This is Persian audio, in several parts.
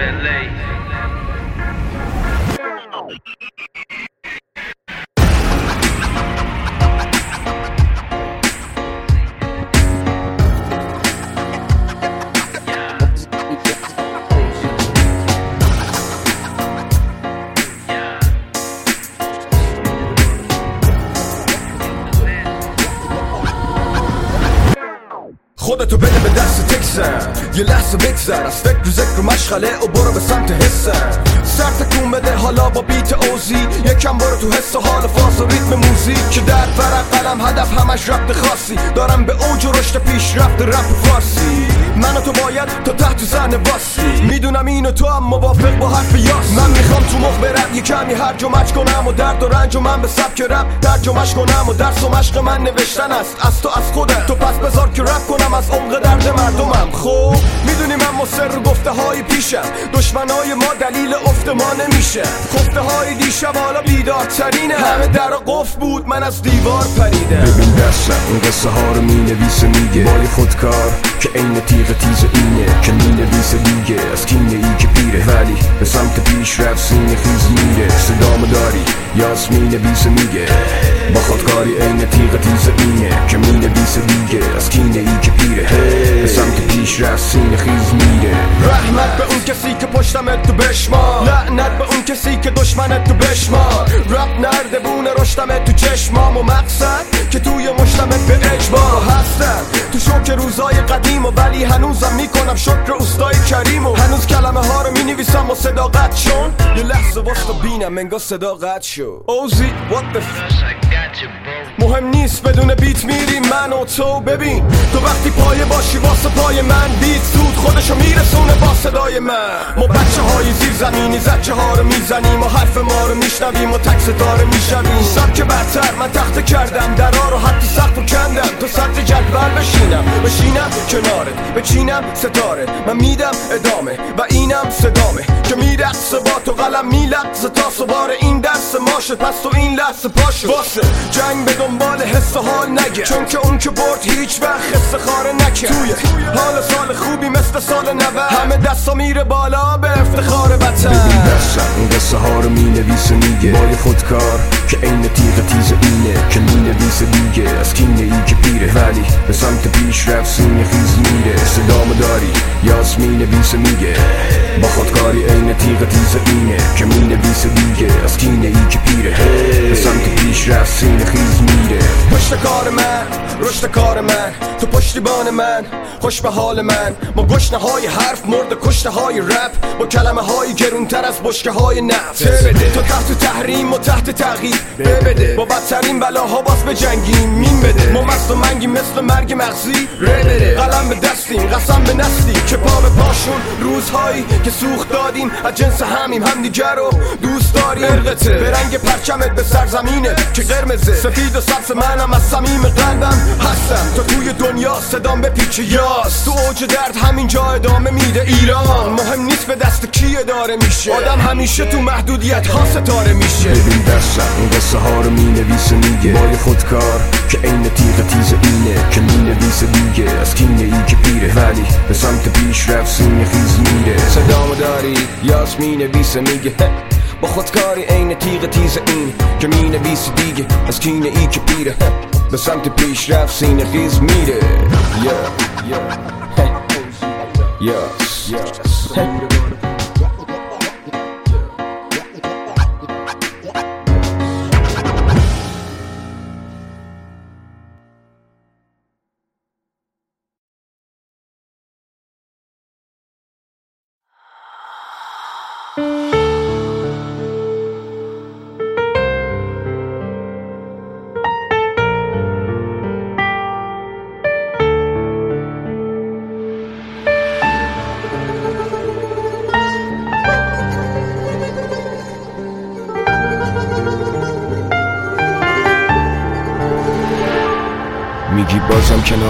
خودتو یه لحظه بگذر. از فکر و ذکر و مشغله و برو به سمت حسن سر تکون بده حالا با بیت اوزی. یکم برو تو حس و حال فاز و ریتم موزیک که در فرق قلم هدف همش رفت خاصی. دارم به اوج و رشد پیش رفت فارسی. من تو باید تا تحت زن باسی می‌دونم اینو تو هم موافق با حرف یاس من می‌خوام تو مخ برم یه کمی هر جمعش کنم و درد و رنج و من به سبک رپ ترجمهش کنم و درس و مشق من نوشتن است. از تو از خودم. تو پس بذار که رپ کنم از عمق درد مردمم. خب می‌دونی من مصر گفته های پیشم. دشمنای ما دلیل افت ما نمیشه خفته های دیشب حالا بیدارترینه. همه در قف بود من از دیوار پریدم. ببین دستم این قصه ها رو می نویسه میگه خودکار. که عین تیغ تیز اینه که می نویسه دیگه از کینه ای که پیره. ولی به سمت پیش رفت سینه خیز میره. صدامو داری؟ یاس می نویسه میگه. با خودکاری عین تیغ تیز اینه که می نویسه دیگه. از کینه ای که پیره. به سمت پیش رفت سینه خیز میره. رحمت به اون کسی که پشتمت تو بشما لعنت به اون کسی که دشمنت تو بشما رب نرده بونه رشتمت تو چشمام و مقصد که توی مشتمت به اجبار هستم. تو شوک روزای قدیم و ولی هنوزم می‌کنم شکر استای کریم و هنوز کلمه ها رو می‌نویسم و صداقت شون یه لحظه واسه بینم انگار صداقت شد. اوزی what the مهم نیست بدون بیت میریم من و تو ببین تو وقتی پایه باشی واسه پای من بیت زود خودشو میرسونه با صدای من. ما بچه های زیر زمینی زچه ها رو می‌زنیم و حرف ما رو میشنویم و تک ستاره می‌شویم. سبک برتر من تخت کردم درا رو حتی سقف و کندم. تو سطح جدول بشینم بشینم کنارت بچینم ستاره من میدم ادامه و اینم صدامه. که میرقصه با تو قلم میلقصه تا سوار این دست ماشه پس تو این لحظه پاشو. واسه جنگ به دنبال حس حال نگه. چون که اون که برد هیچ وقت خسته خاره نکرد توی حال سال خوبی مثل سال نوه. همه دستا میره بالا به افتخار ببین وطن دستم این قصه ها رو میگه. بای خودکار که عین تیغ تیز اینه. که می نویسه دیگه. از کینه ای که پیره. ولی به سمت پیش رفت سینه خیز میره. صدامو داری؟ یاس می نویسه میگه. با خودکاری عین تیغ تیز اینه. که می نویسه دیگه. از کینه ای که پیره. به سمت پیش رفت سینه خیز میره. پشت کار من رشد کار من تو پشتیبان من خوش به حال من. ما گشنه های حرف مرد کشته های رپ با کلمه های گرونتر از بشکه های نفت تو تحت تحریم و تحت تغییر. بده. با بدترین بلاها باز به جنگیم. مین بده. ما مست و منگی مثل مرگ مغزی. بده. قلم به دستیم قسم به نسلی که پا به پاشون روزهایی که سوخت دادیم. از جنس همیم همدیگر رو دوست داریم. ارقته به رنگ پرچمت به سرزمینه که قرمزه. سفید و سبز منم از صمیم قلبم هستم. تا توی دنیا صدام به پیچ یاس تو اوج درد همینجا ادامه میده ایران. مهم نیست به دست کی داره میشه. آدم همیشه تو محدودیت ها ستاره میشه. ببین دستم این قصه ها رو می نویسه میگه بای خودکار که عین تیغ تیز اینه. که می نویسه دیگه. از کینه ای که پیره. ولی به سمت پیش رفت سینه خیز میره. صدامو داری؟ یاس می نویسه میگه. با خودکاری عین تیغ تیز این که می نویسه دیگه از کینه ای که پیره به سمت پیش رفت سینه خیز میره yeah, yeah. Yes, yes.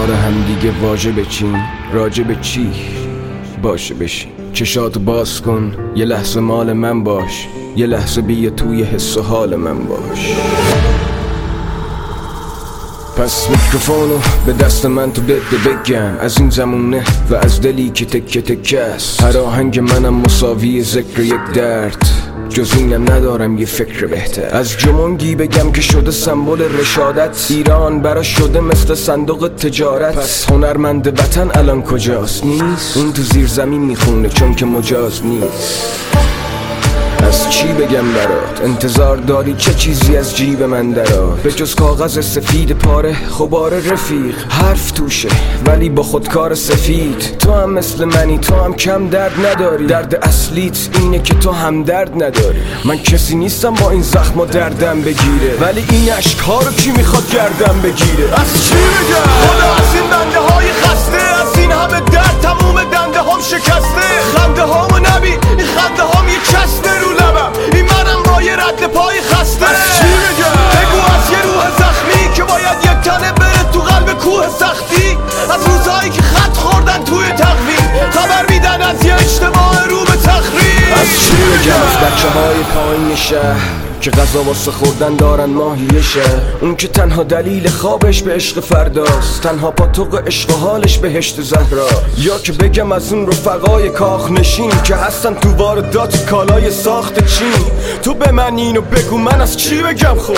کنار هم دیگه واژه بچین راجع به چی؟ باشه بشین. چشاتو باز کن یه لحظه مال من باش یه لحظه بیا توی حس و حال من باش. پس میکروفونو به دست من تو بده بگم. از این زمونه و از دلی که تکه تکه است. هر آهنگ منم مساوی ذکر یک درد. جز اینم ندارم یه فکر بهتر. از جمونگی بگم که شده سمبل رشادت. ایران برا شده مثل صندوق تجارت. پس هنرمند وطن الان کجاست؟ نیست. اون تو زیر زمین می‌خونه چون که مجاز نیست. چی بگم برات؟ انتظار داری چه چیزی از جیب من درات به جز کاغذ سفید پاره خبار رفیق حرف توشه ولی با خودکار سفید. تو هم مثل منی تو هم کم درد نداری. درد اصلیت اینه که تو هم درد نداری. من کسی نیستم با این زخم و دردم بگیره. ولی این اشک ها رو کی می‌خواد گردم بگیره؟ از چی بگم؟ خدا از این بنده های خسته همه درد تموم دنده هم شکسته. خنده هامو نبی این خنده هام یه چسبه رو لبم. این منم با یه رد پای خسته. از چی بگم بگو از یه روح زخمی که باید یک تنه بره تو قلب کوه سختی. از روزهایی که خط خوردن توی تقویم. خبر میدن از یه اجتماع رو به تخریب. از چی بگم از بچه های پایین شهر. که غذا واسه خوردن دارن ماهیشه؟ اون که تنها دلیل خوابش به عشق فرداست. تنها پاتوق عشق و حالش بهشت زهرا. یا که بگم از اون رفقای کاخ نشین که هستن تو واردات کالای ساخت چین. تو به من اینو بگو من از چی بگم خب؟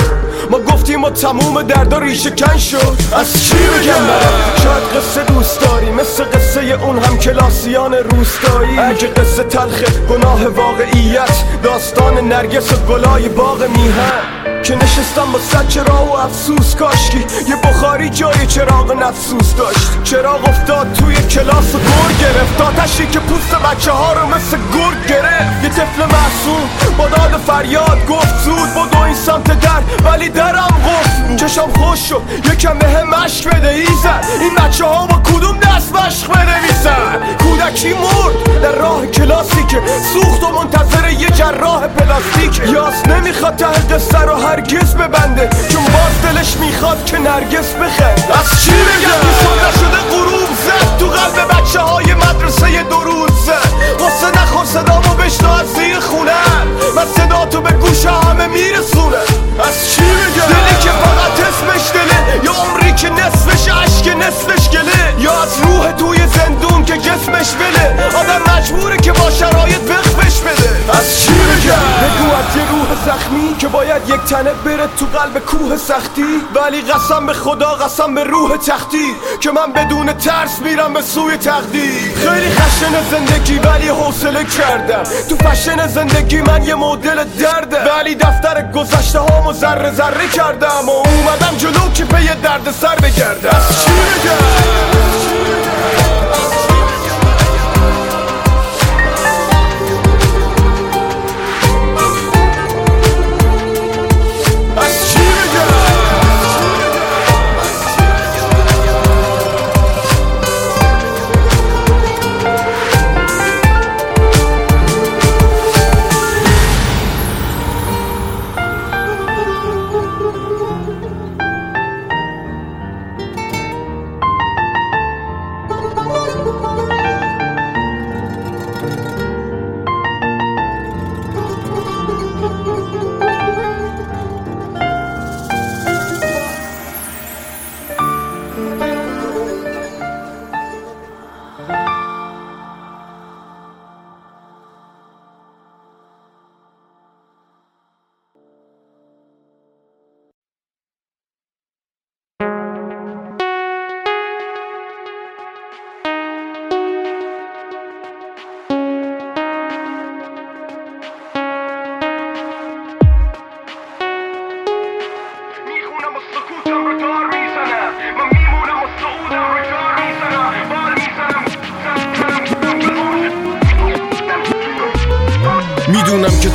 ما گفتیم ما تموم دردا ریشه کن شد از چی بگم من؟ شاید قصه دوست داری مثل قصه اون هم کلاسیان روستایی. اگه قصه تلخ گناه واقعیت داستان نرگس و گلای باغ میهن که نشستم با صد چراغ و افسوس. کاشکی یه بخاری جای چراغ نفسوس داشت. چراغ افتاد توی کلاس و گر گرفت. آتشی که پوست بچه ها رو مثل گرگ گرفت. یه طفل محسوم با داد فریاد گفت زود با دو این سمت در ولی درم گفت چشم خوش شد یکم به هم مشک بده ایزن این بچه ها با کدوم دست مشق بنویسن؟ کودکی مرد در راه کلاسی که سوخت و منتظر یه جراح پلاستیک یاس نمی‌خواد ته قصه رو هرگز ببنده چون باز دلش می‌خواد که نرگس بخند. از چی بگم؟ این نشده غروب تو قلب کوه سختی ولی قسم به خدا قسم به روح تختی که من بدون ترس میرم به سوی تقدیر. خیلی خشن زندگی ولی حوصله کردم. تو فشن زندگی من یه مدل درده. ولی دفتر گذشته هامو ذره ذره کردم و اومدم جلو که پی درد سر بگردم.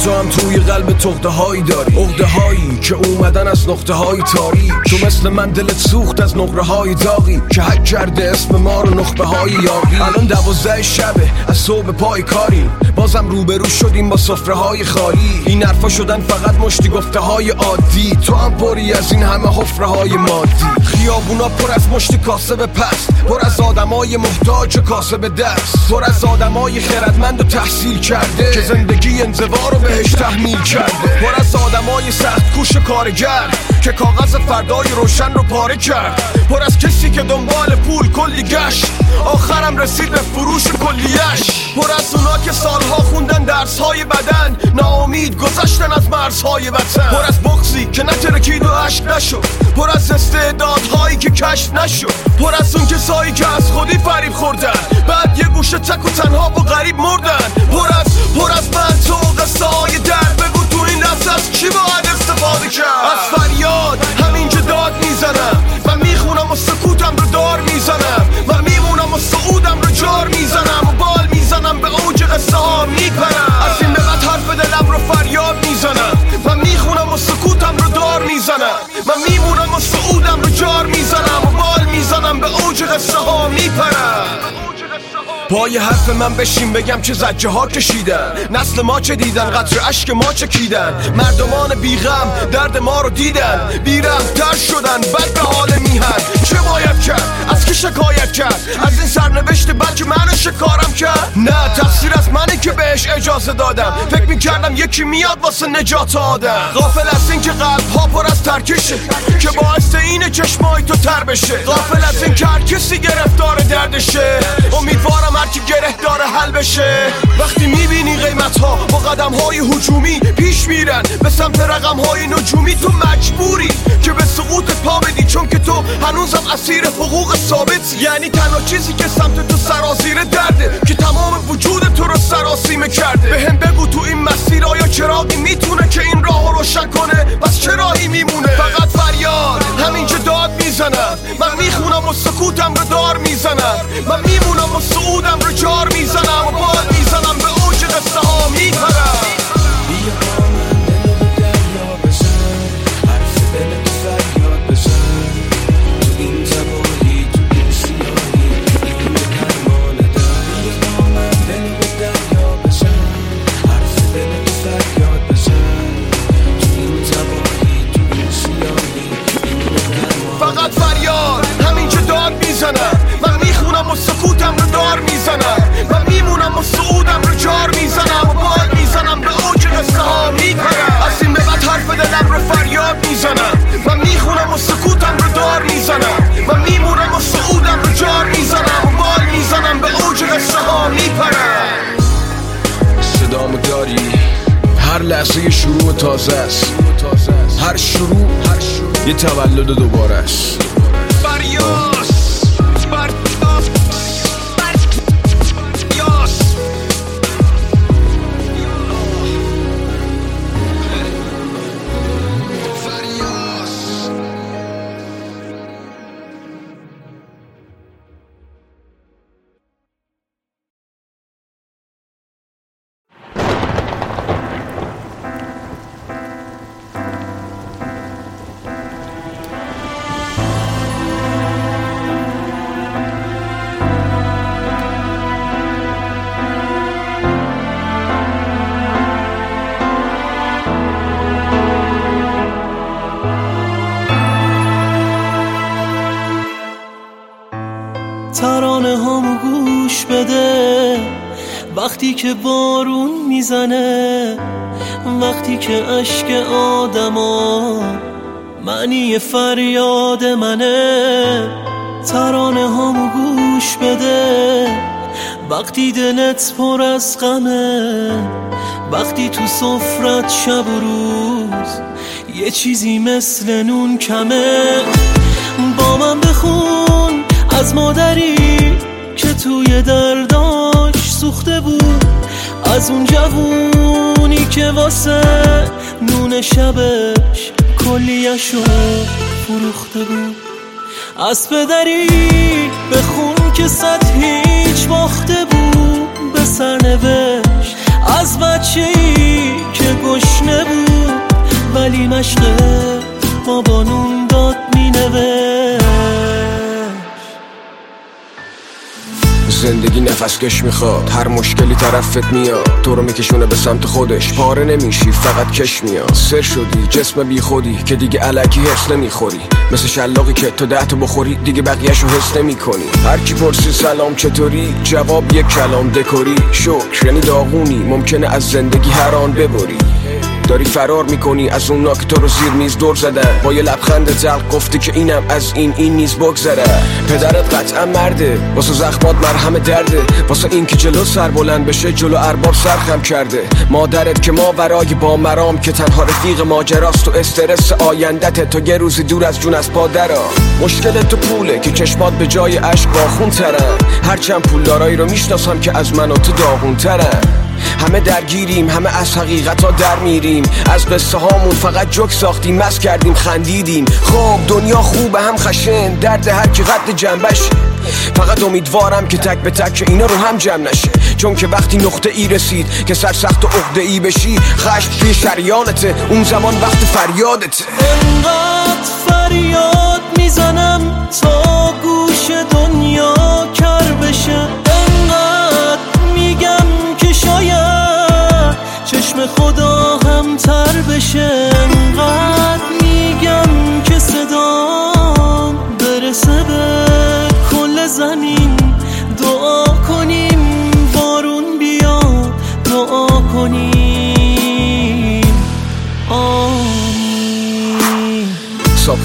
corazón. توی قلب تخته هایی داری. اغده هایی که اومدن از نقطه های تاریک. تو مثل من دلت سوخت از نقره های داغی. که حک کرده اسم ما رو نخبه های یاقی الان دوازده شبه از صبح پای کاریم بازم روبرو شدیم با سفره های خالی. این حرفا شدن فقط مشتی گفته های عادی. تو هم پری از این همه حفره های مادی. خیابونا پر از مشت کاسب پست. پر از آدمای محتاج و کاسب دست. پر از آدمای خردمند و تحصیل کرده. که زندگی انزوا رو بهش تحمیل کرده پر از آدمای سخت کوش کارگر که کاغذ فردای روشن رو پاره کرد. پر از کسی که دنبال پول کلی گشت. آخرم رسید به فروش کلیش. پر از اونا که سالها خوندن درس های بدن ناامید گذشتن از مرزهای وطن. پر از بغزی که نترکید و عشق نشد. پر از استعدادهایی که کشف نشد. پر از اون کسایی که از خودی فریب خوردن. بعد یه گوشه تک و تنها و غریب مردن. پر از پر از من تو قصه های بگو تو این لحظه از کی باید استفاده کرد؟ از فریاد همینجا داد می‌زنم. می‌خونم و سکوتم رو دار می‌زنم و میمونم و سعودم رو جار می‌زنم و بال می‌زنم به اوج قصه ها میپرم. از این به بعد حرف دلم رو فریاد می‌زنم و می‌خونم و سکوتم رو دار می‌زنم و میمونم و سعودم رو جار می‌زنم و بال می‌زنم به اوج قصه ها میپرم. پای حرف من بشین بگم چه زجه ها کشیدن. نسل ما چه دیدن؟ قطر اشک ما چکیدن مردمان بیغم درد ما رو دیدن. بیرم تر شدن بد به حال میهن. چه باید کرد؟ کی شکایت کرد. از این سرنوشت بد که منو شکارم کرد. نه تقصیر از منه که بهش اجازه دادم. فکر می‌کردم یکی میاد واسه نجات آدم. غافل از این که قلب ها پر از ترکشه که باعث اینه چشمای تو تر بشه. غافل از این که هر کسی گرفتار دردشه. امیدوارم هر کی گره داره حل بشه. وقتی می‌بینی قیمت ها با قدم های هجومی پیش میرن به سمت رقم های نجومی تو مجبوری که به سقوط پا بدی. چون که تو هنوزم اسیر حقوق ثابت یعنی تنها چیزی که سمت تو سرازیر درده که تمام وجود تو رو سراسیمه کرده. به هم بگو تو این مسیر آیا چراغی می‌تونه که این راه رو روشن کنه؟ پس چه راهی میمونه؟ فقط فریاد همینجا داد می‌زنم. من می‌خونم و سکوتم رو دار می‌زنم. من میمونم و سعودم رو جار می‌زنم. و بال می‌زنم به اوج قصه ها میپرم می‌زنم. من می‌خونم و سکوتم رو دار می‌زنم. من میمونم و سعودم رو جار می‌زنم. و بال می‌زنم به اوج قصه ها میپرم. از این به بعد حرف دلم رو فریاد می‌زنم. من می‌خونم و سکوتم رو دار می‌زنم. من میمونم و سعودم رو جار می‌زنم. و بال می‌زنم به اوج قصه ها میپرم. صدامو داری؟ هر لحظه شروع تازه است. هر شروع یه تولد دوباره است. فریاس وقتی که بارون می‌زنه وقتی که اشک آدما معنی فریاد منه ترانه هامو گوش بده. وقتی دلت پر از غمه وقتی تو سفرت شب و روز یه چیزی مثل نون کمه. با من بخون از مادری که توی درداش سوخته بود از اون جوونی که واسه نون شبش کلیشو فروخته بود. از پدری بخون که صد هیچ باخته بود به سرنوشت از بچه ای که گشنه بود. ولی مشق بابانون داد مینوشت. زندگی نفس کش می‌خواد هر مشکلی طرفت میاد. تو رو میکشونه به سمت خودش پاره نمیشی فقط کش میاد. سر شدی جسم بی خودی که دیگه علکی حس نمی‌خوری. مثل شلاقی که تو ده بخوری دیگه بقیهشو حس نمی‌کنی. هر کی پرسی سلام چطوری جواب یک کلام دکوری. شکر یعنی داغونی ممکنه از زندگی هر آن ببری. داری فرار می‌کنی از اونا که رو زیر میز دور زدن با یه لبخند زلق گفتی که اینم از این این نیز بگذره. پدرت قطعا مرده واسه زخمات مرهم درده. واسه این که جلو سر بلند بشه جلو ارباب سرخم کرده. مادرت که ما برای با مرام که تنها رفیق ماجراست و استرس آیندت تو یه روزی دور از جون از پادرا. مشکل تو پوله که چشمات به جای عشق باخون ترن هرچند پولدارایی رو می‌شناسم که از من و تو داغون ترن همه درگیریم همه از حقیقت ها در میریم. از قصه هامون فقط جک ساختیم مس کردیم خندیدیم. خب دنیا خوبه هم خشن درد هر کی قد جنبش. فقط امیدوارم که تک به تک اینا رو هم جمع نشه. چون که وقتی نقطه ای رسید که سر سخت و عقده ای بشی خشم توی شریانته. اون زمان وقت فریادته. انقدر فریاد می‌زنم تا گوش دنیا کر بشه. خدا هم تر بشه.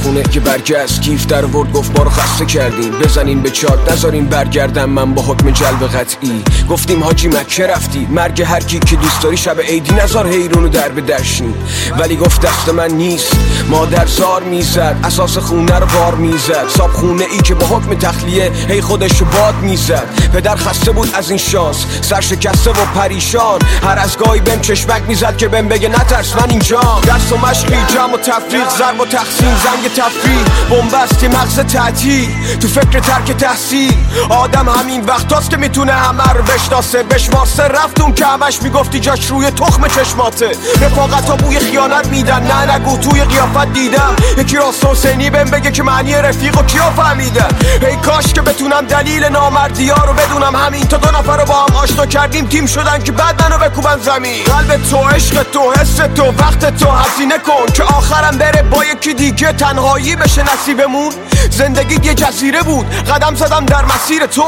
صابخونه که برگشت کیف در ورد گفت ما رو خسته کردیم. بزنین به چاد نذارین برگردم من با حکم جلب قطعی. گفتیم حاجی مکه رفتی؟ مرگ هر کی که دوست داری شب عیدی نزار حیرونو در به درشین ولی گفت دست من نیست مادر زار می‌زد اساس خونه رو بار می‌زد. صاب خونه ای که با حکم تخلیه هی خودش رو باد می‌زد. پدر خسته بود از این شانس سر شکسته و پریشان. هر از گاهی بهم چشمک می‌زد که بهم بگه نترس من اینجا درس و مشقی جمع و تفریق ضرب و تقسیم زنگ تفریح بنبستی مغز تعطیل تو فکر ترک تحصیل آدم همین وقتاست که می‌تونه همه رو بشناسه. بشماسه رفت اون که همش می‌گفتی جاش روی تخم چشماته. رفاقت ها بوی خیانت میدن. نه نگو توی قیافت دیدم. یکی راست حسینی بهم بگه که معنی رفیق و کیا فهمیدن ای کاش که بتونم دلیل نامردی ها رو بدونم. همین تا دو نفر رو با هم آشنا کردیم تیم شدن که بعد منو بکوبن زمین. قلب تو عشق تو حس تو وقت تو هزینه کن که آخرم بره با یکی دیگه تنهایی بشه نصیبمون. زندگی یه جزیره بود. قدم زدم در مسیر تو.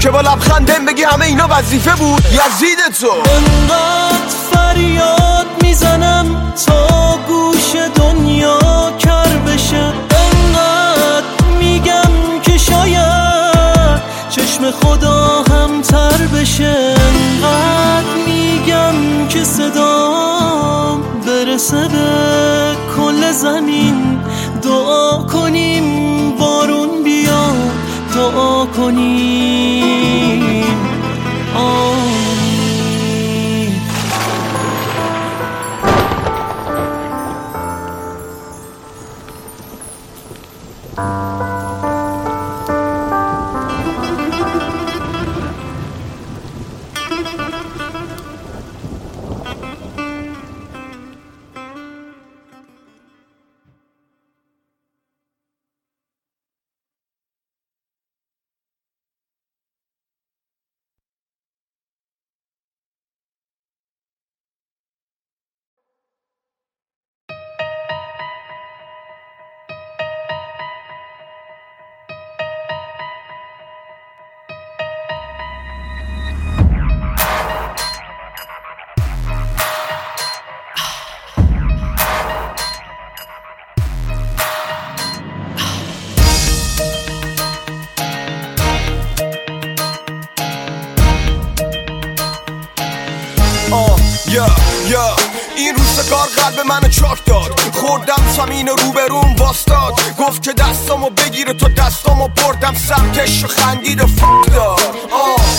که با لبخندم بگی همه اینا وظیفه بود. یزید تو. انقدر فریاد می‌زنم تا گوش دنیا کر بشه. انقدر میگم که شاید چشم خدا هم تر بشه. انقدر میگم که صدام برسه به کل زمین. خوردم سمین باستاد گفت که دستامو بگیره تو دستامو بردم. سمتش خندید و فک داد.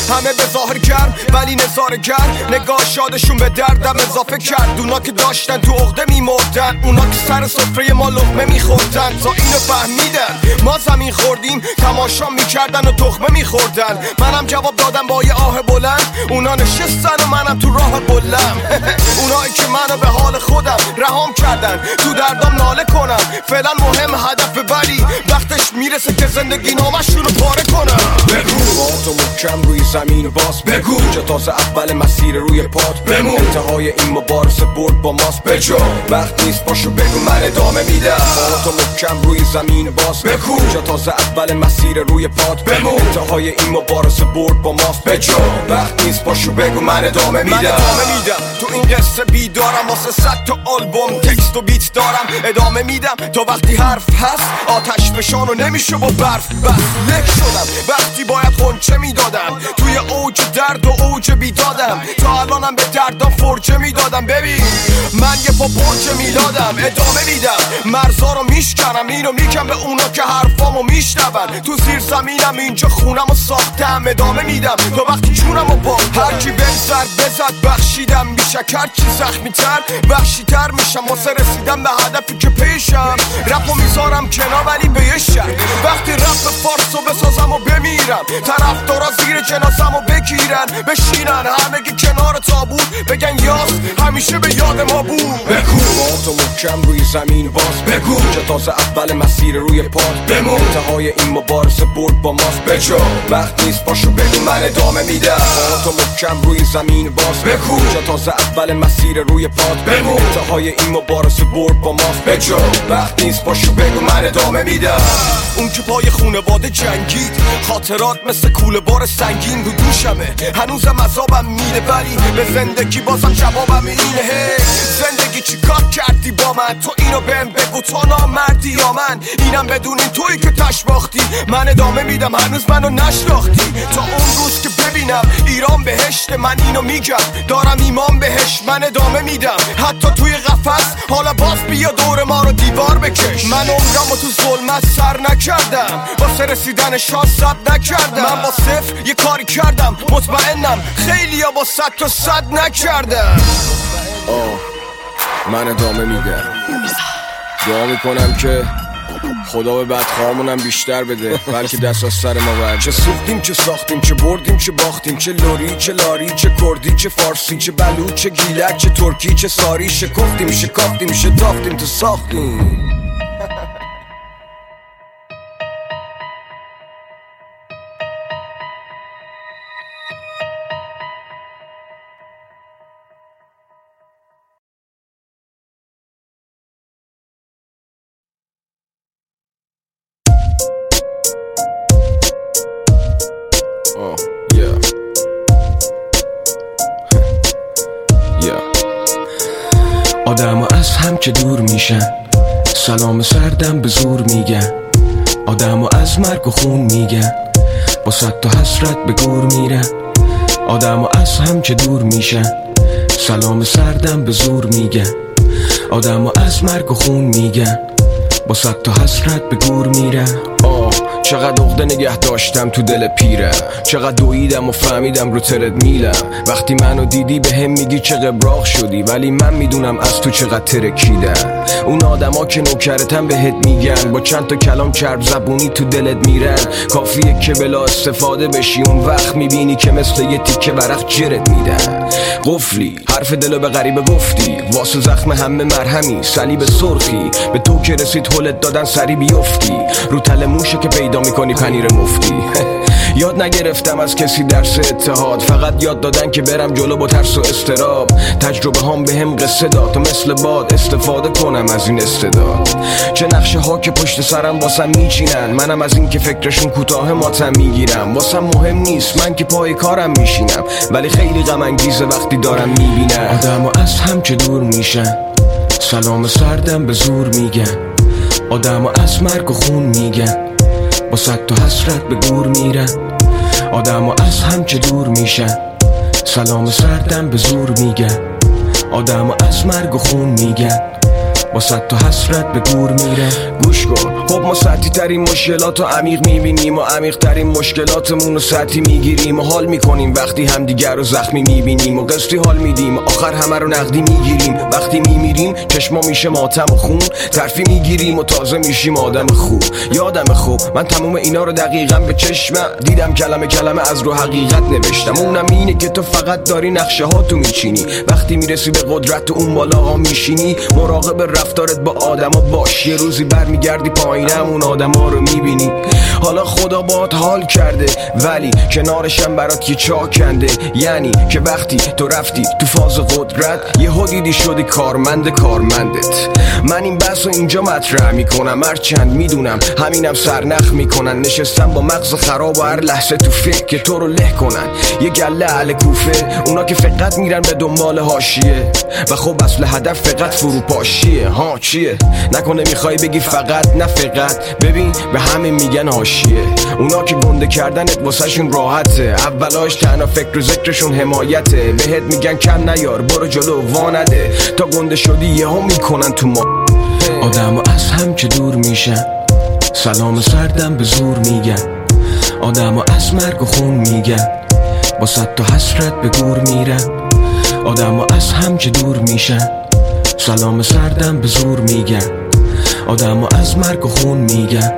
همه به ظاهر کرد ولی نظاره کرد. نگاه شادشون به دردم اضافه کرد. اونا که داشتن تو عقده میمردن اونا که سر سفره ما لقمه میخوردن. تا اینو فهمیدن ما زمین خوردیم تماشا می‌کردن و تخمه میخوردن. منم جواب دادم با یه آه بلند. اونا نشستن و منم تو راه بلم اونایی که منو به حال خودم رهام کردن تو دردم ناله کنم. فعلا مهم هدف ولی وقتش می‌رسه که زندگی نامشون رو پاره کنم. بگو. تو محکم روی زمین باز بگو. اینجا تازه اول مسیر روی پات بمون. انتهای این مبارزه برد با ماست بجا وقت نیست باشو بگو من ادامه میدم. تو محکم روی زمین باز بگو. اینجا تازه اول مسیر روی پات بمون. انتهای این مبارزه برد با ماست بجا وقت نیست باشو بگو من ادامه میدم. من ادامه میدم. تو این قصه بیدارم واسه صد تا آلبوم تکست و بیت دارم. ادامه میدم تا وقتی حرف هست آتش فشان و نمیشه با برف بس لک شدم وقتی باید خونچه می‌دادم. توی اوج درد و اوج بیدادم. تا الانم به دردم فرجه می‌دادم. ببین من یه پا برج میلادم ادامه میدم. مرزا رو میشکنم اینو میگم به اونا که حرفامو میشنون. تو زیر زمینم اینجا خونم و ساختم. ادامه میدم. تا وقتی چونم و با هرکی سر بزد بخشیدم بیشک چی زخمی تر وحشی تر میشم. واسه رسیدم به هدفی که پیشم. رپو می‌ذارم کنار ولی به یه وقتی رپ فارسو بسازم و بمیرم طرف دارا زیر جنازم و بگیرن. بشینن همگی کنار تابوت. بگن یاس همیشه به یاد ما بود. بگو. تو محکم روی زمین باز. بگو. که تازه اول مسیر روی پات بمون. انتهای این مبارزه برد با ماست. بجا وقت نیست باشو بگو من ادامه میدم. تو محکم روی زمین باز. بگو. که تازه اول مسیر روی پات بمون. انتهای این مبارزه برد با ماست. بجا وقت نیست باشو بگو من ادامه میدم. اون که پای خونواده جنگید. خاطرات مثل کوله بار سنگین رو دوشمه. هنوزم عذابم میده ولی به زندگی بازم جوابم اینه. زندگی چی کار کردی با من؟ تو اینو بهم بگو تو نامردی یا من. اینم بدون این توی که تش باختی. من ادامه میدم هنوز منو نشناختی. تا اون روز که ببینم ایران بهشت من اینو میگم. دارم ایمان بهش من ادامه میدم. حتی توی قفس حالا باز بیا دور ما رو دیوار بکش. من عمرم تو ظلمت سر نکردم. واسه رسیدن شاه صد نکردم. من با صفر یه کاری کردم. مطمئنم خیلی با صد تا صد نکردم. آه من ادامه میدم. دعا می‌کنم که خدا به بدخواهمونم بیشتر بده بلکه دست از سر ما ورد چه سوختیم چه ساختیم چه بردیم چه باختیم چه لوری چه لاری چه کردی چه فارسی چه بلوچ چه گیلک چه ترکی چه ساری. شکفتیم شکافتیم شتافتیم تو ساختیم. سردم به زور میگن. آدم از مرگ و خون میگن. با صد تا حسرت به گور میرن. آدم از هم که دور میشن. سلام سردم به زور میگن. آدم از مرگ و خون میگن. با صد تا حسرت به گور میرن چقدر عقده نگه داشتم تو دل پیرم چقدر دویدم و فهمیدم رو ترد میلم. وقتی منو دیدی به هم میگی چه قبراغ شدی. ولی من می‌دونم از تو چقدر ترکیدم. اون آدما که نوکرتم بهت میگن. با چند تا کلام چرب زبونی تو دلت میرن. کافیه که بلا استفاده بشی. اون وقت می‌بینی که مثل یه تیکه برق جرت میدن. قفلی حرف دلو به غریبه گفتی. واسه زخم همه مرهمی. صلیب سرخی. به تو که رسید حلت دادن سری بیفتی. رو تل موشه که پیدا می‌کنی پنیر مفتی. یاد نگرفتم از کسی درس اتحاد. فقط یاد دادن که برم جلو با ترس و استراب. تجربه هم به هم قصه داد. و مثل باد استفاده کنم از این استعداد. چه نقشه ها که پشت سرم واسم میچینن. منم از این که فکرشون کوتاه ماتم می‌گیرم. واسم مهم نیست من که پای کارم میشینم. ولی خیلی غم انگیزه وقتی دارم می‌بینم. آدم از هم که دور میشن؟ سلام سردم به زور میگن. آدم و از مرگ و خون میگن. با صد تو حسرت به گور میرن. آدم و از هم دور میشن. سلام سردم به زور میگن. آدم و از مرگ و خون میگن. با صد تا حسرت به گور میره. گوش کن. خب ما سطحی ترین مشکلات رو عمیق می‌بینیم و عمیق ترین مشکلاتمون رو سطحی می‌گیریم و حال می‌کنیم. وقتی همدیگر رو زخمی می‌بینیم و قسطی حال میدیم. آخر همه رو نقدی می‌گیریم. وقتی میمیریم چشما میشه ماتم و خون. ترفی می‌گیریم و تازه میشیم آدم خوب. یادم خوب. من تموم اینا رو دقیقا به چشمم دیدم. کلمه کلمه از رو حقیقت نوشتم. اونم اینه که تو فقط داری نقشه ها تو میچینی. وقتی می‌رسی به قدرت اون بالا میشینی. مراقب رفتارت با آدما باش. یه روزی برمیگردی پایینم اون آدما رو می‌بینی. حالا خدا باد حال کرده ولی کنارشم برات یه چا کنده. یعنی که وقتی تو رفتی تو فاز قدرت یه حدیدی شدی کارمند کارمندت. من این بحث رو اینجا مطرح می‌کنم. هرچند می‌دونم همینم سرنخ می‌کنن. نشستم با مغز خراب و هر لحظه تو فکر که تو رو له کنن. یه گله اهل کوفه اونا که فقط میرن به دنبال هاشیه و خب اصل هدف فقط فروپاشیه. ها چیه؟ نکنه می‌خوای بگی فقط نه فقط. ببین به همه میگن هاشیه اونا که گنده کردنت واسهشون راحته. اولاش تنها فکر و ذکرشون حمایته. بهت میگن کم نیار برو جلو وانده تا گنده شدی یهو می‌کنن تو ما آدم از هم که دور میشن سلام سردم به زور میگن. آدم از مرگ و خون میگن با صد تا حسرت به گور میرن. آدم از هم که دور میشن. سلام سردم به زور میگن. آدم و از مرگ و خون میگن.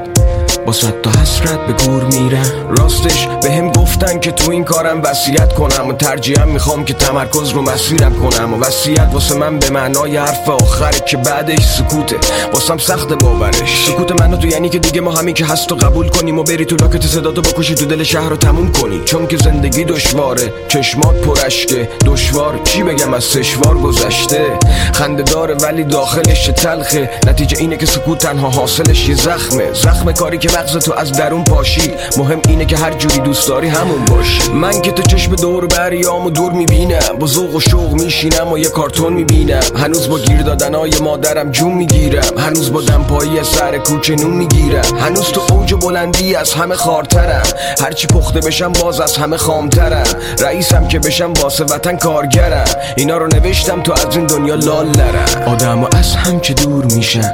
با صد تا حسرت به گور میرن راستش به هم گفتن که تو این کارم وصیت کنم و ترجیحم می‌خوام که تمرکز رو مسیرم کنم و وصیت واسه من به معنای حرف آخره که بعدش سکوته. واسم سخت باورش. سکوت منو تو یعنی که دیگه ما همین که هست و قبول کنیم و بری تو لاکت صداتو بکشی تو دل شهر رو تموم کنی. چون که زندگی دشواره. چشمات پرشکه دشوار چی بگم از سشوار گذشته؟ خنده داره ولی داخلش تلخه. نتیجه اینه که سکوت تنها حاصلش یه زخمه. زخم کاری که مغز تو از درون پاشی. مهم اینه که هر جوری دوست داری همون باشی. من که تو چشم دور بریام و دور می‌بینم. با ذوق و شوق میشینم و یه کارتون می‌بینم. هنوز با گیر دادنای مادرم جون می‌گیرم. هنوز با دمپایی سر کوچه نون می‌گیرم. هنوز تو اوج بلندی از همه خارترم. هرچی پخته بشم باز از همه خامترم. رئیسم که بشم واسه وطن کارگرم. اینا رو نوشتم تو از این دنیا لال نرم آدم و از هم که دور میشن.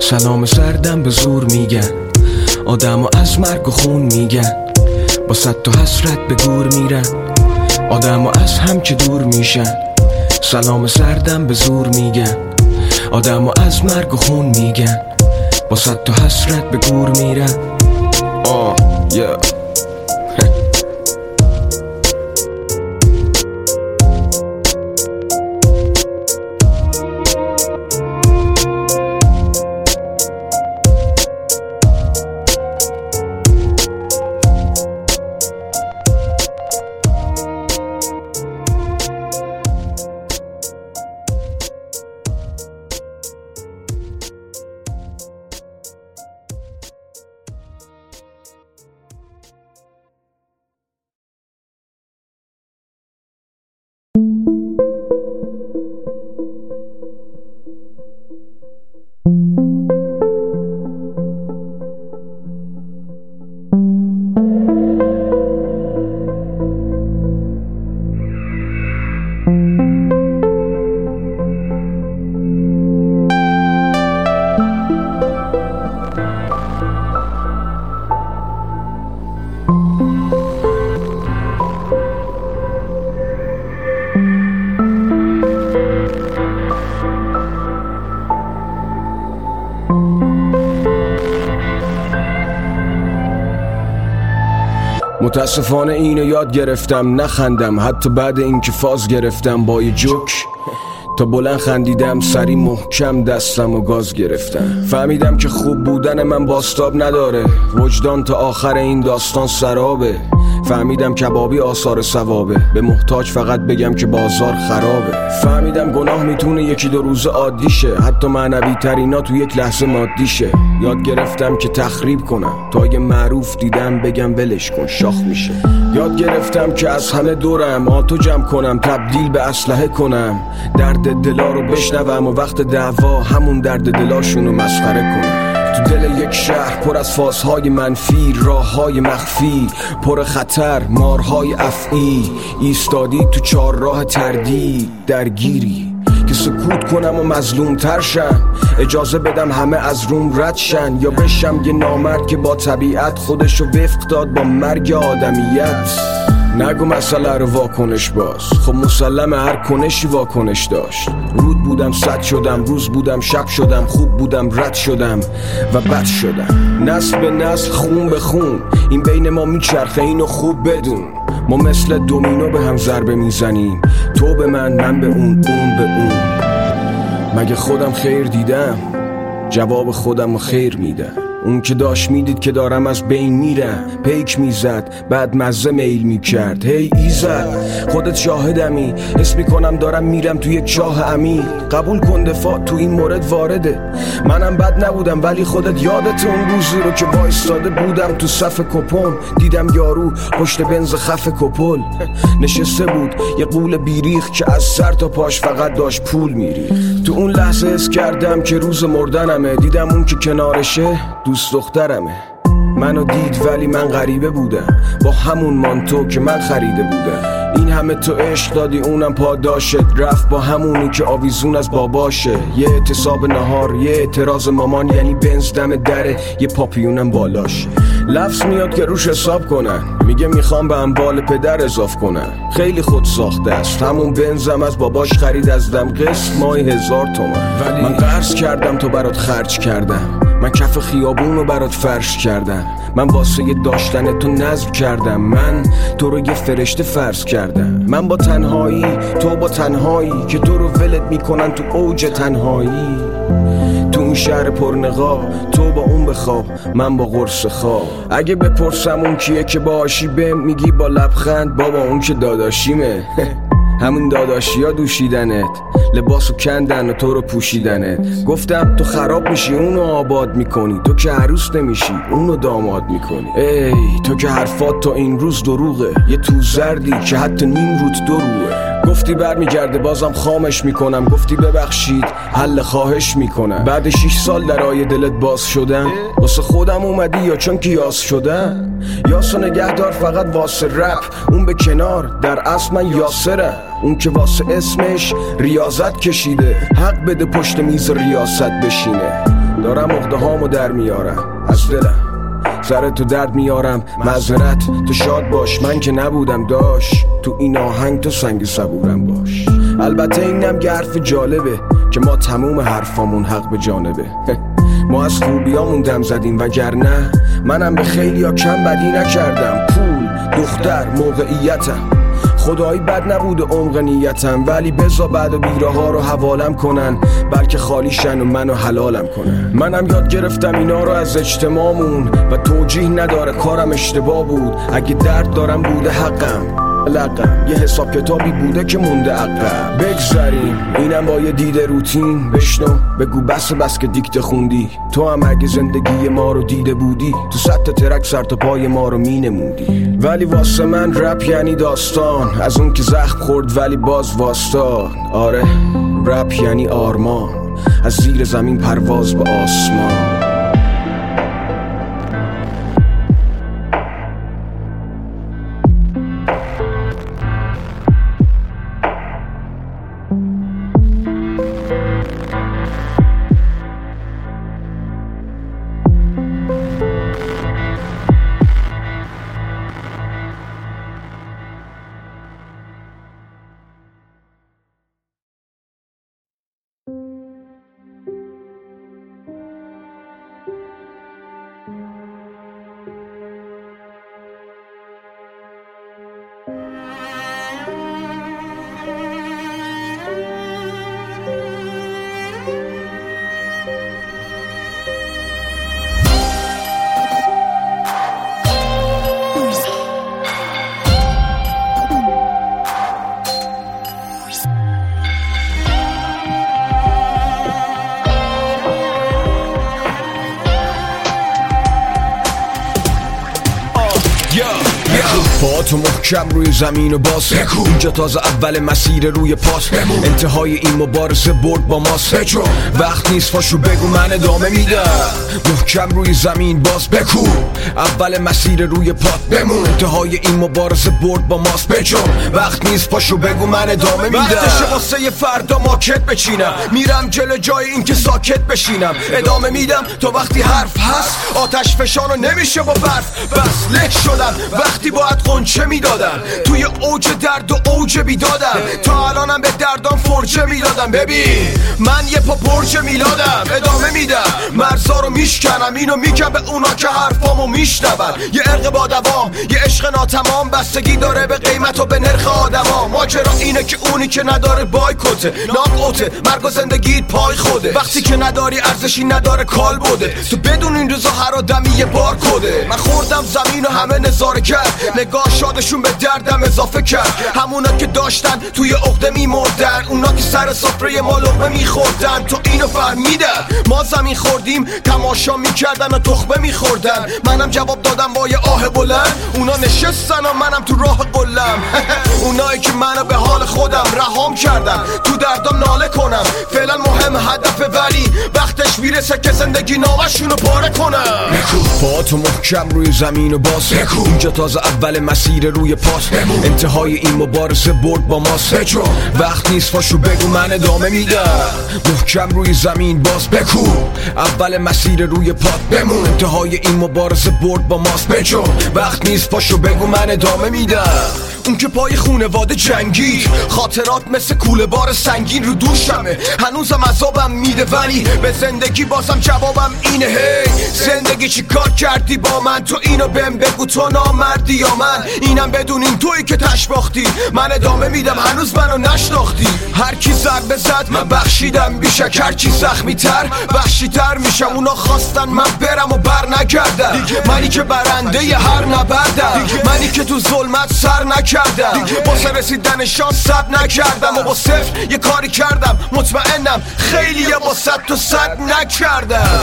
سلام سردم به زور میگن. آدم از مرگ و خون میگن. با صد تا حسرت به گور میرن. آدم از هم که دور میشن. سلام سردم به زور میگن. آدم از مرگ و خون میگن. با صد تا حسرت به گور میرن. آه yeah. متاسفانه اینو یاد گرفتم نخندم. حتی بعد اینکه فاز گرفتم با یه جوک تا بلند خندیدم سری محکم دستم و گاز گرفتم. فهمیدم که خوب بودن من باستاب نداره. وجدان تا آخر این داستان سرابه. فهمیدم کبابی آثار ثوابه. به محتاج فقط بگم که بازار خرابه. فهمیدم گناه می‌تونه یکی دو روز عادیشه. حتی معنوی ترینا تو یک لحظه مادیشه. یاد گرفتم که تخریب کنم. تا اگه معروف دیدم بگم ولش کن شاخ میشه. یاد گرفتم که از همه دورم آتو جمع کنم تبدیل به اسلحه کنم. درد دلا رو بشنوم و وقت دعوا همون درد دلاشونو مسخره کنم. تو دل یک شهر پر از فازهای منفی راه های مخفی پر خطر مارهای افعی. ایستادی تو چهار راه تردی درگیری. که سکوت کنم و مظلوم ترشم اجازه بدم همه از روم رد شن. یا بشم یه نامرد که با طبیعت خودشو وفق داد با مرگ آدمیت. نگو مسئله رو واکنش باز. خب مسلم هر کنشی واکنش داشت. رود بودم صد شدم روز بودم شب شدم خوب بودم رد شدم و بد شدم. نسل به نسل خون به خون. این بین ما میچرخه اینو خوب بدون. ما مثل دومینو به هم ضربه می‌زنیم. تو به من من به اون اون به اون. مگه خودم خیر دیدم؟ جواب خودم خیر میدم. اون که داشت می‌دید که دارم از بین میرم. پیک می‌زد بعد مزه میل می‌کرد. هی ایزد خودت شاهدمی. حس می‌کنم دارم میرم تو یک چاه عمیق قبول کن دفاع تو این مورد وارده. منم بد نبودم ولی خودت یادت اون روزی رو که وایستاده بودم تو صف کپون. دیدم یارو پشت بنز خف کپل. نشسته بود یه قول بیریخ که از سر تا پاش فقط داشت پول میری تو اون لحظه اس کردم که روز مردنمه. دیدم اون که کنارشه دوست دخترمه. منو دید ولی من غریبه بودم. با همون مانتو که من خریده بودم. این همه تو عشق دادی اونم پاداشت. رفت با همونی که آویزون از باباشه. یه اعتصاب نهار یه اعتراض مامان یعنی بنز دم دره. یه پاپیونم بالاشه. لفظ میاد که روش حساب کنن. میگه می‌خوام به اموال پدر اضاف کنن. خیلی خود ساخته است. همون بنزم از باباش خرید از دم. قسط مای هزار تومن. ولی من قرض کردم تو برات خرج کردم. من کف خیابون رو برات فرش کردم. من واسه داشتن تو نظر کردم. من تو رو یه فرشته فرض کردم. من با تنهایی تو با تنهایی که تو رو ولت می‌کنن تو اوج تنهایی. تو اون شهر پرنقا تو با اون بخواب من با قرص خواب. اگه بپرسم اون کیه که باشی به میگی با لبخند بابا اون که داداشیمه. همون داداشی ها دوشیدنت. لباسو کندن و تو رو پوشیدنت. گفتم تو خراب میشی اونو آباد می‌کنی. تو که عروس نمیشی اونو داماد می‌کنی. ای تو که حرفات تا این روز دروغه. یه تو زردی که حتی نیم روت دروه گفتی برمیگرده بازم خامش می‌کنم. گفتی ببخشید حل خواهش می‌کنم. بعد 6 سال در آیه دلت باز شدن واسه خودم اومدی یا چون کیاس شدن یاسو نگهدار فقط واسه رپ. اون به کنار در اصل من یاسرم اون که واسه اسمش ریاضت کشیده. حق بده پشت میز ریاست بشینه. دارم اقده هامو در میارم. از دلم. سر تو درد میارم. معذرت. تو شاد باش. من که نبودم داش. تو این آهنگ تو سنگ صبورم باش. البته اینم حرف جالبه که ما تموم حرفامون حق به جانبه. ما از خوبیامون دم زدیم وگرنه منم به خیلی ها کم بدی نکردم. پول دختر موقعیتم. خدایی بد نبود عمق نیتم ولی بزا بعد و بیره ها رو حوالم کنن. بلکه خالیشن و منو حلالم کنن. منم یاد گرفتم اینا رو از اجتماعمون و توجیه نداره کارم اشتباه بود. اگه درد دارم بوده حقم. لقم یه حساب کتابی بوده که مونده عقب. بگذریم. اینم با یه دید روتین. بشنو. بگو بس بس که دیکته خوندی. تو هم اگه زندگی ما رو دیده بودی تو ست ترک سر تا پای ما رو مینمودی ولی واسه من رپ یعنی داستان. از اون که زخم خورد ولی باز واستاد آره رپ یعنی آرمان. از زیر زمین پرواز به آسمان. محکم روی زمین و باز. اینجا تازه اول مسیر روی پاس. انتهای این مبارزه برد با ماست. وقت نیست پاشو بگو من ادامه میدم. محکم روی زمین باز. بکو اول مسیر روی پات بمون انتهای این مبارزه برد با ماست. بجو وقت نیست پاشو بگو من ادامه میدم. وقتش واسه فردا ماکت بچینم. میرم جلو جای اینکه ساکت بشینم. ادامه میدم. تو وقتی حرف هست آتش فشانو نمیشه با برف بس له شدم. وقتی باید قنچه می‌دادن توی اوج درد و اوج بیدادم. تا الانم به دردان فرجه می‌دادم. ببین من یه پا پرچه میلادم. ادامه میدم. مرزا رو میشکنم. اینو میگم به اونا که حرفامو میشنون. یه ارق با دوام یه عشق ناتمام. بستگی داره به قیمت و به نرخ آدما. ماجرا اینه که اونی که نداره بایکوته. ناکوته مرگ و زندگیت پای خوده. وقتی که نداری ارزشی نداره کال بوده. تو بدون این روزا هر آدمی یه بار کده من خوردم زمین و همه نظاره کرد. نگاه شادشون به دردم اضافه کرد. همونا که داشتن توی عقده میمردن. اونا که سر سفره ما لقمه میخوردن. تو اینو فهمیدن زمین خوردیم تماشا می‌کردن و تخمه میخوردن. منم جواب دادم با یه آه بلند. اونا نشستن و منم تو راه قلم اونایی که منو به حال خودم رهام کردن. تو دردم ناله کنم. فعلا مهم هدف ولی وقتش می‌رسه که زندگی نامشونو پاره کنم. پا تو محکم روی زمین و باز. اینجا تازه اول مسیر روی پاس. انتهای این مبارزه برد با ماست. وقت نیست پاشو بگو من ادامه میدم. محکم روی زمین باز. بکو. اول مسیر روی پات بمون. انتهای این مبارزه برد با ماست بجو وقت نیست پاشو بگو من ادامه میدم. اون که پای خونواده جنگی. خاطرات مثل کوله بار سنگین رو دوشمه. هنوزم عذابم میده ولی به زندگی بازم جوابم اینه. هی زندگی چی کار کردی با من؟ تو اینو بهم بگو تو نامردی یا من؟ اینم بدونین توی که تشباختی من ادامه میدم هنوز منو نشناختی. هر کی زد به من بخشیدم بیشک. هر کی زخمی تر وحشی تر میشم اونا خواستن من برم و بر نگردم. منی که برنده ی هر نبردم. منی که تو ظلمت سر نکردم. واسه رسیدن شان صد نکردم. و با صفر یه کاری کردم. مطمئنم خیلی یه با صد تو صد نکردم.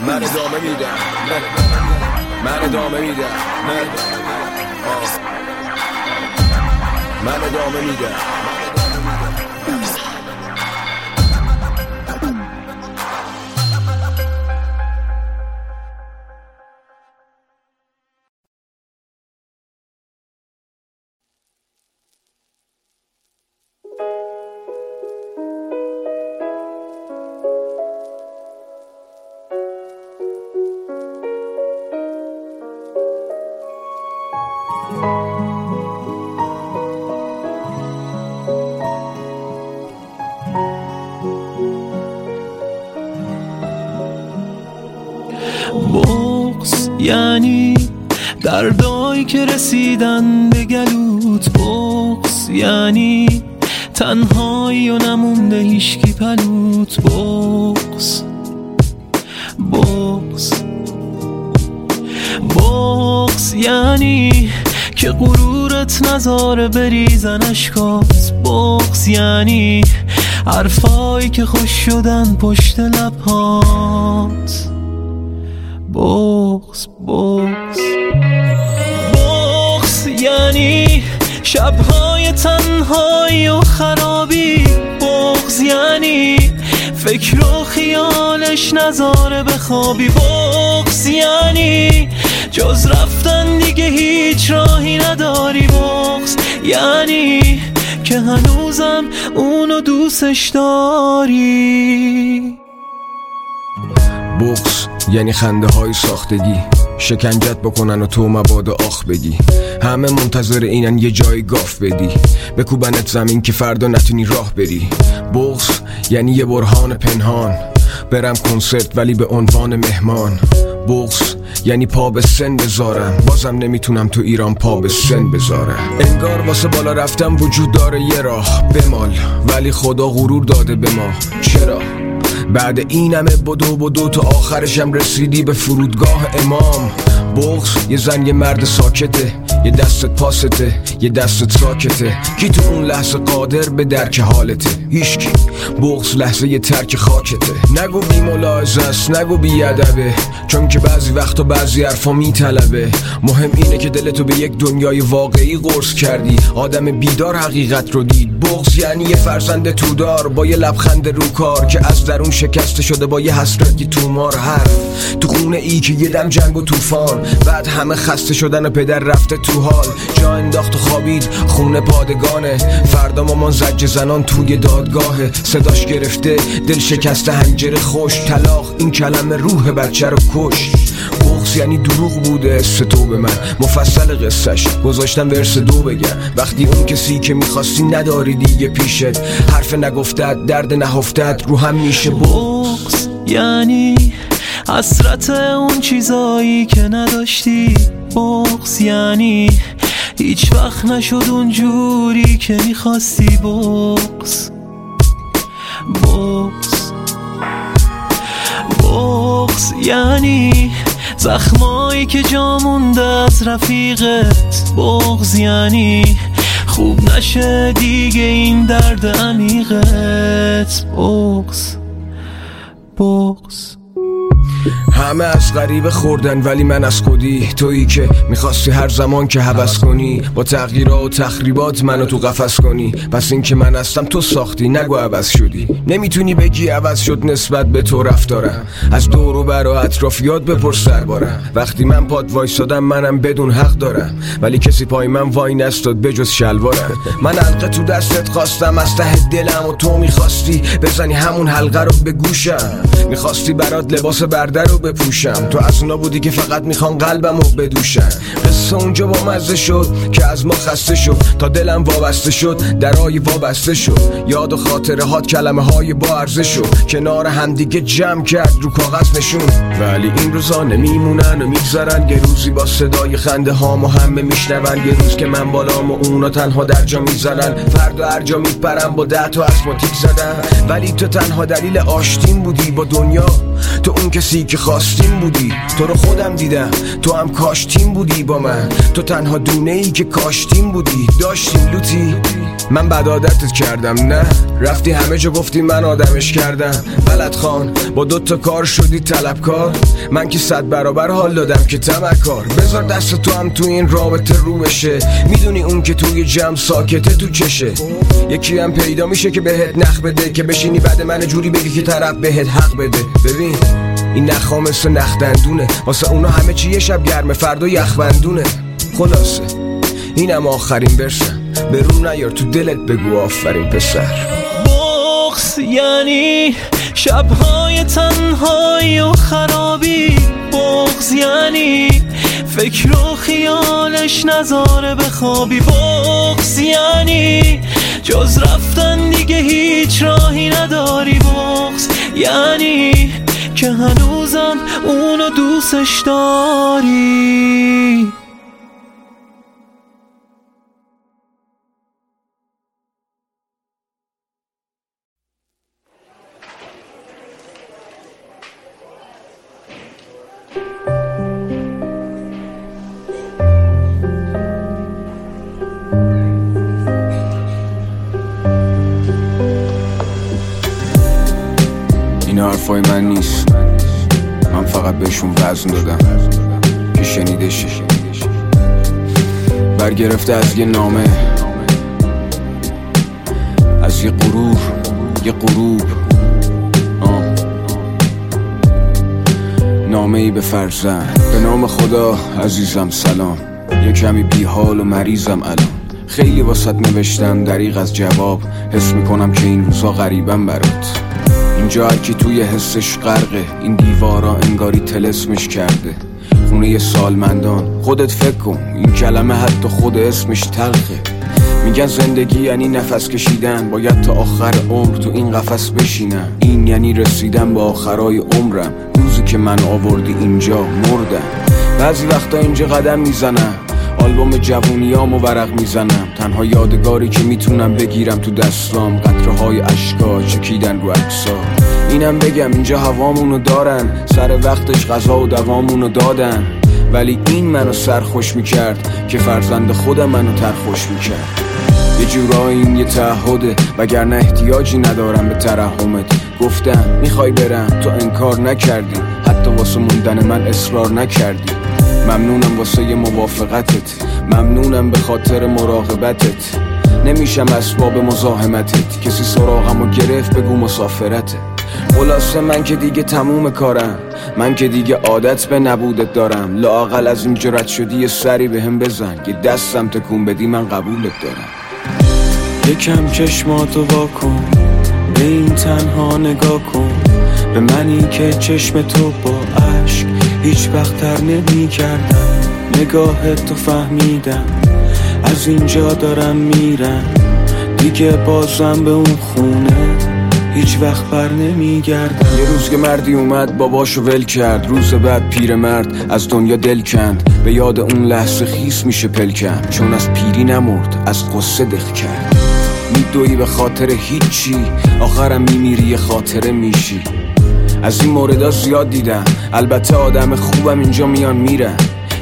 من ادامه میدم. من ادامه میدم. من ادامه میدم. یعنی دردایی که رسیدن به گلوت بغز یعنی تنهایی و نمونده هیشکی پلوت بغز بغز بغز یعنی که غرورت نظاره بریزن اشکات بغز یعنی حرفایی که خوش شدن پشت لبهات. بغز فکر و خیالش نظاره بخوابی بغز یعنی جز رفتن دیگه هیچ راهی نداری بغز یعنی که هنوزم اونو دوستش داری. بغز یعنی خنده های ساختگی. شکنجت بکنن و تو مبادا آخ بگی همه منتظر اینن یه جای گاف بدی. بکوبنت زمین که فردا نتونی راه بری. بغز یعنی یه برهان پنهان. برم کنسرت ولی به عنوان مهمان. بغز یعنی پا به سن بذارم. بازم نمی‌تونم تو ایران پا به سن بذارم. انگار واسه بالا رفتم وجود داره یه راه. بمال. ولی خدا غرور داده به ما. چرا؟ بعد این همه بدو بدو تا آخرشم رسیدی به فرودگاه امام. بغز یه زن یه مرد ساکته. یه دستت پاسته یه دستت ساکته. کی تو اون لحظه قادر به درک حالته؟ هیچکی. بغز لحظه یه ترک خاکته. نگو بی ملاحظه است نگو بی ادبه. چون که بعضی وقتا بعضی حرفا میطلبه مهم اینه که دلتو به یک دنیای واقعی قرص کردی. آدم بیدار حقیقت رو دید. بغز یعنی یه فرزند تودار با یه لبخند رو کار که از درون شکسته شده با یه حسرتی تومار حرف. تو خونه ای که یه دم جنگ و طوفان. بعد همه خسته شدن و پدر رفته تو حال. جا انداخت و خوابید. خونه پادگانه. فردا مامان زج زنان توی دادگاهه. صداش گرفته. دل شکسته هنجره خوش طلاق این کلمه روح بچه رو کش بغز یعنی دروغ بوده است تو به من. مفصل قصهش. گذاشتم ورس دو بگم. وقتی اون کسی که می‌خواستی نداری دیگه پیشت. حرف نگفتد درد نهفتد رو هم میشه بغز یعنی حسرت اون چیزایی که نداشتی. بغز یعنی هیچ وقت نشد اون جوری که می‌خواستی بغز بغز بغز یعنی زخمایی که جا مونده از رفیقت. بغز یعنی خوب نشه دیگه این درد عمیقت. بغز بغز همه از غریبه خوردن ولی من از خودی تویی که می‌خواستی هر زمان که حوض کنی با تغییرات و تخریبات منو تو قفس کنی. پس این که من هستم تو ساختی نگو عوض شدی. نمی‌تونی بگی عوض شد نسبت به تو رفتارم. از دور و بر و اطرافیات بپرس سربارم وقتی من پاد وایسادم منم بدون حق دارم. ولی کسی پای من وای نستاد بجز شلوارم. من حلقه تو دستت خواستم از ته دلم و تو می‌خواستی بزنی همون حلقه رو به گوشم. می‌خواستی برات لباس برده رو بپوشم. تو از اونا بودی که فقط می‌خوان قلبم رو بدوشن. قصه اونجا با مزه شد که از ما خسته شد. تا دلم وابسته شد درای وابسته شد. یاد و خاطره هات کلمه های با ارزه شد. کنار همدیگه جمع کرد رو کاغذ نشون. ولی این روزا نمیمونن و میگذرن. یه روزی با صدای خنده هامو همه میشنون. یه روز که من بالام و اونا تنها در جا می‌زنن فردا هر جا میپرم با ده تا اسماتیک زدن. ولی تو تنها دلیل آشتین بودی با دنیا. تو اون کسی که خواستیم بودی. تو رو خودم دیدم. تو هم کاشتیم بودی با من. تو تنها دونه ای که کاشتیم بودی داشتیم لوتی. من بد عادتت کردم نه؟ رفتی همه جا گفتی من آدمش کردم. بلد خان با دوتا کار شدی طلبکار. من که صد برابر حال دادم که تمکار بذار دست تو هم تو این رابطه رو بشه. می‌دونی اون که توی جمع ساکته تو چشه. یکی هم پیدا میشه که بهت نخ بده که بشینی بعد من جوری بگی که طرف بهت حق بده. ببین این نخا مثل نخدندونه واسه اونا همه چی یه شب گرمه فردا یخبندونه. خلاصه اینم آخرین برسم به روم نیار تو دلت بگو آفرین پسر. بغز یعنی شبهای تنهایی و خرابی. بغز یعنی فکر و خیالش نذاره بخوابی بغز یعنی جز رفتن دیگه هیچ راهی نداری. بغز یعنی که هنوزم اونو دوستش داری. بهشون وزن دادم. که شنیده شه برگرفته از یه نامه. از یه غرور. یه غروب. آه. نامه ای به فرزند. به نام خدا عزیزم سلام. یه کمی بی حال و مریضم الان. خیلی واسط نوشتم دریغ از جواب. حس می‌کنم که این روزا غریبم برات. اینجا هرکی توی حسش غرقه. این دیوارا انگاری تلسمش کرده. خونه سالمندان. خودت فکر کن این کلمه حتی خود اسمش تلخه. میگن زندگی یعنی نفس کشیدن. باید تا آخر عمر تو این قفس بشینم. این یعنی رسیدن به آخرای عمرم. روزی که من آوردی اینجا مردم. بعضی وقتا اینجا قدم می‌زنم. آلبوم جوونیام و ورق می‌زنم. تنها یادگاری که می‌تونم بگیرم تو دستام. قطره های اشکا چکیدن رو اکسا اینم بگم اینجا هوامونو دارن. سر وقتش غذا و دوامونو دادن. ولی این منو سرخوش می‌کرد که فرزند خودم منو ترخوش می‌کرد. یه جورایی این یه تعهده وگرنه احتیاجی ندارم به ترحمت. گفتم می‌خوای برم؟ تو انکار نکردی. حتی واسه موندن من اصرار نکردی. ممنونم واسه موافقتت. ممنونم به خاطر مراقبتت. نمیشم اسباب مزاحمتت. کسی سراغمو گرفت بگو مسافرته. خلاصه من که دیگه تموم کارم. من که دیگه عادت به نبودت دارم. لاقل از این جرت شدی یه سری به هم بزن. یه دستم تکون بدی من قبولت دارم. یکم چشماتو وا کن. به این تنها نگاه کن. به منی که چشم تو با عشق هیچ وقت نمی کردم نگاه تو فهمیدم. از اینجا دارم میرم. دیگه بازم به اون خونه. هیچ وقت بر نمیگردم. یه روز که مردی اومد باباشو ول کرد. روز بعد پیر مرد از دنیا دل کند. به یاد اون لحظه خیس میشه پلکم چون از پیری نمرد از قصه دخ کرد. میدوی به خاطر هیچی آخرم میمیری خاطره میشی. از این موردها زیاد دیدم. البته آدم خوبم اینجا میان میرن.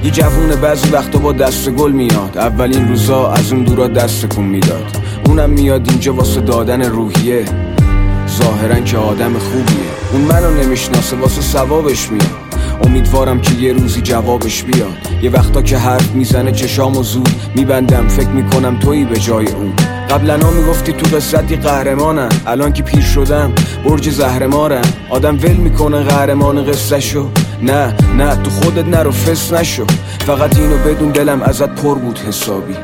یه جوون بعضی وقتا با دست گل میاد. اولین روزا از اون دورا دست کن می‌داد. اونم میاد اینجا واسه دادن روحیه. ظاهرا که آدم خوبیه. اون منو نمی‌شناسه واسه ثوابش میاد. امیدوارم که یه روزی جوابش بیاد. یه وقتا که حرف می‌زنه چشامو زود میبندم. فکر می‌کنم تویی به جای اون. قبلا ها می‌گفتی تو قصتی قهرمانم. الان که پیر شدم برج زهرمارم. آدم ول می‌کنه قهرمان قصه نه نه تو خودت نرو فس نشو. فقط اینو بدون دلم ازت پر بود حسابی.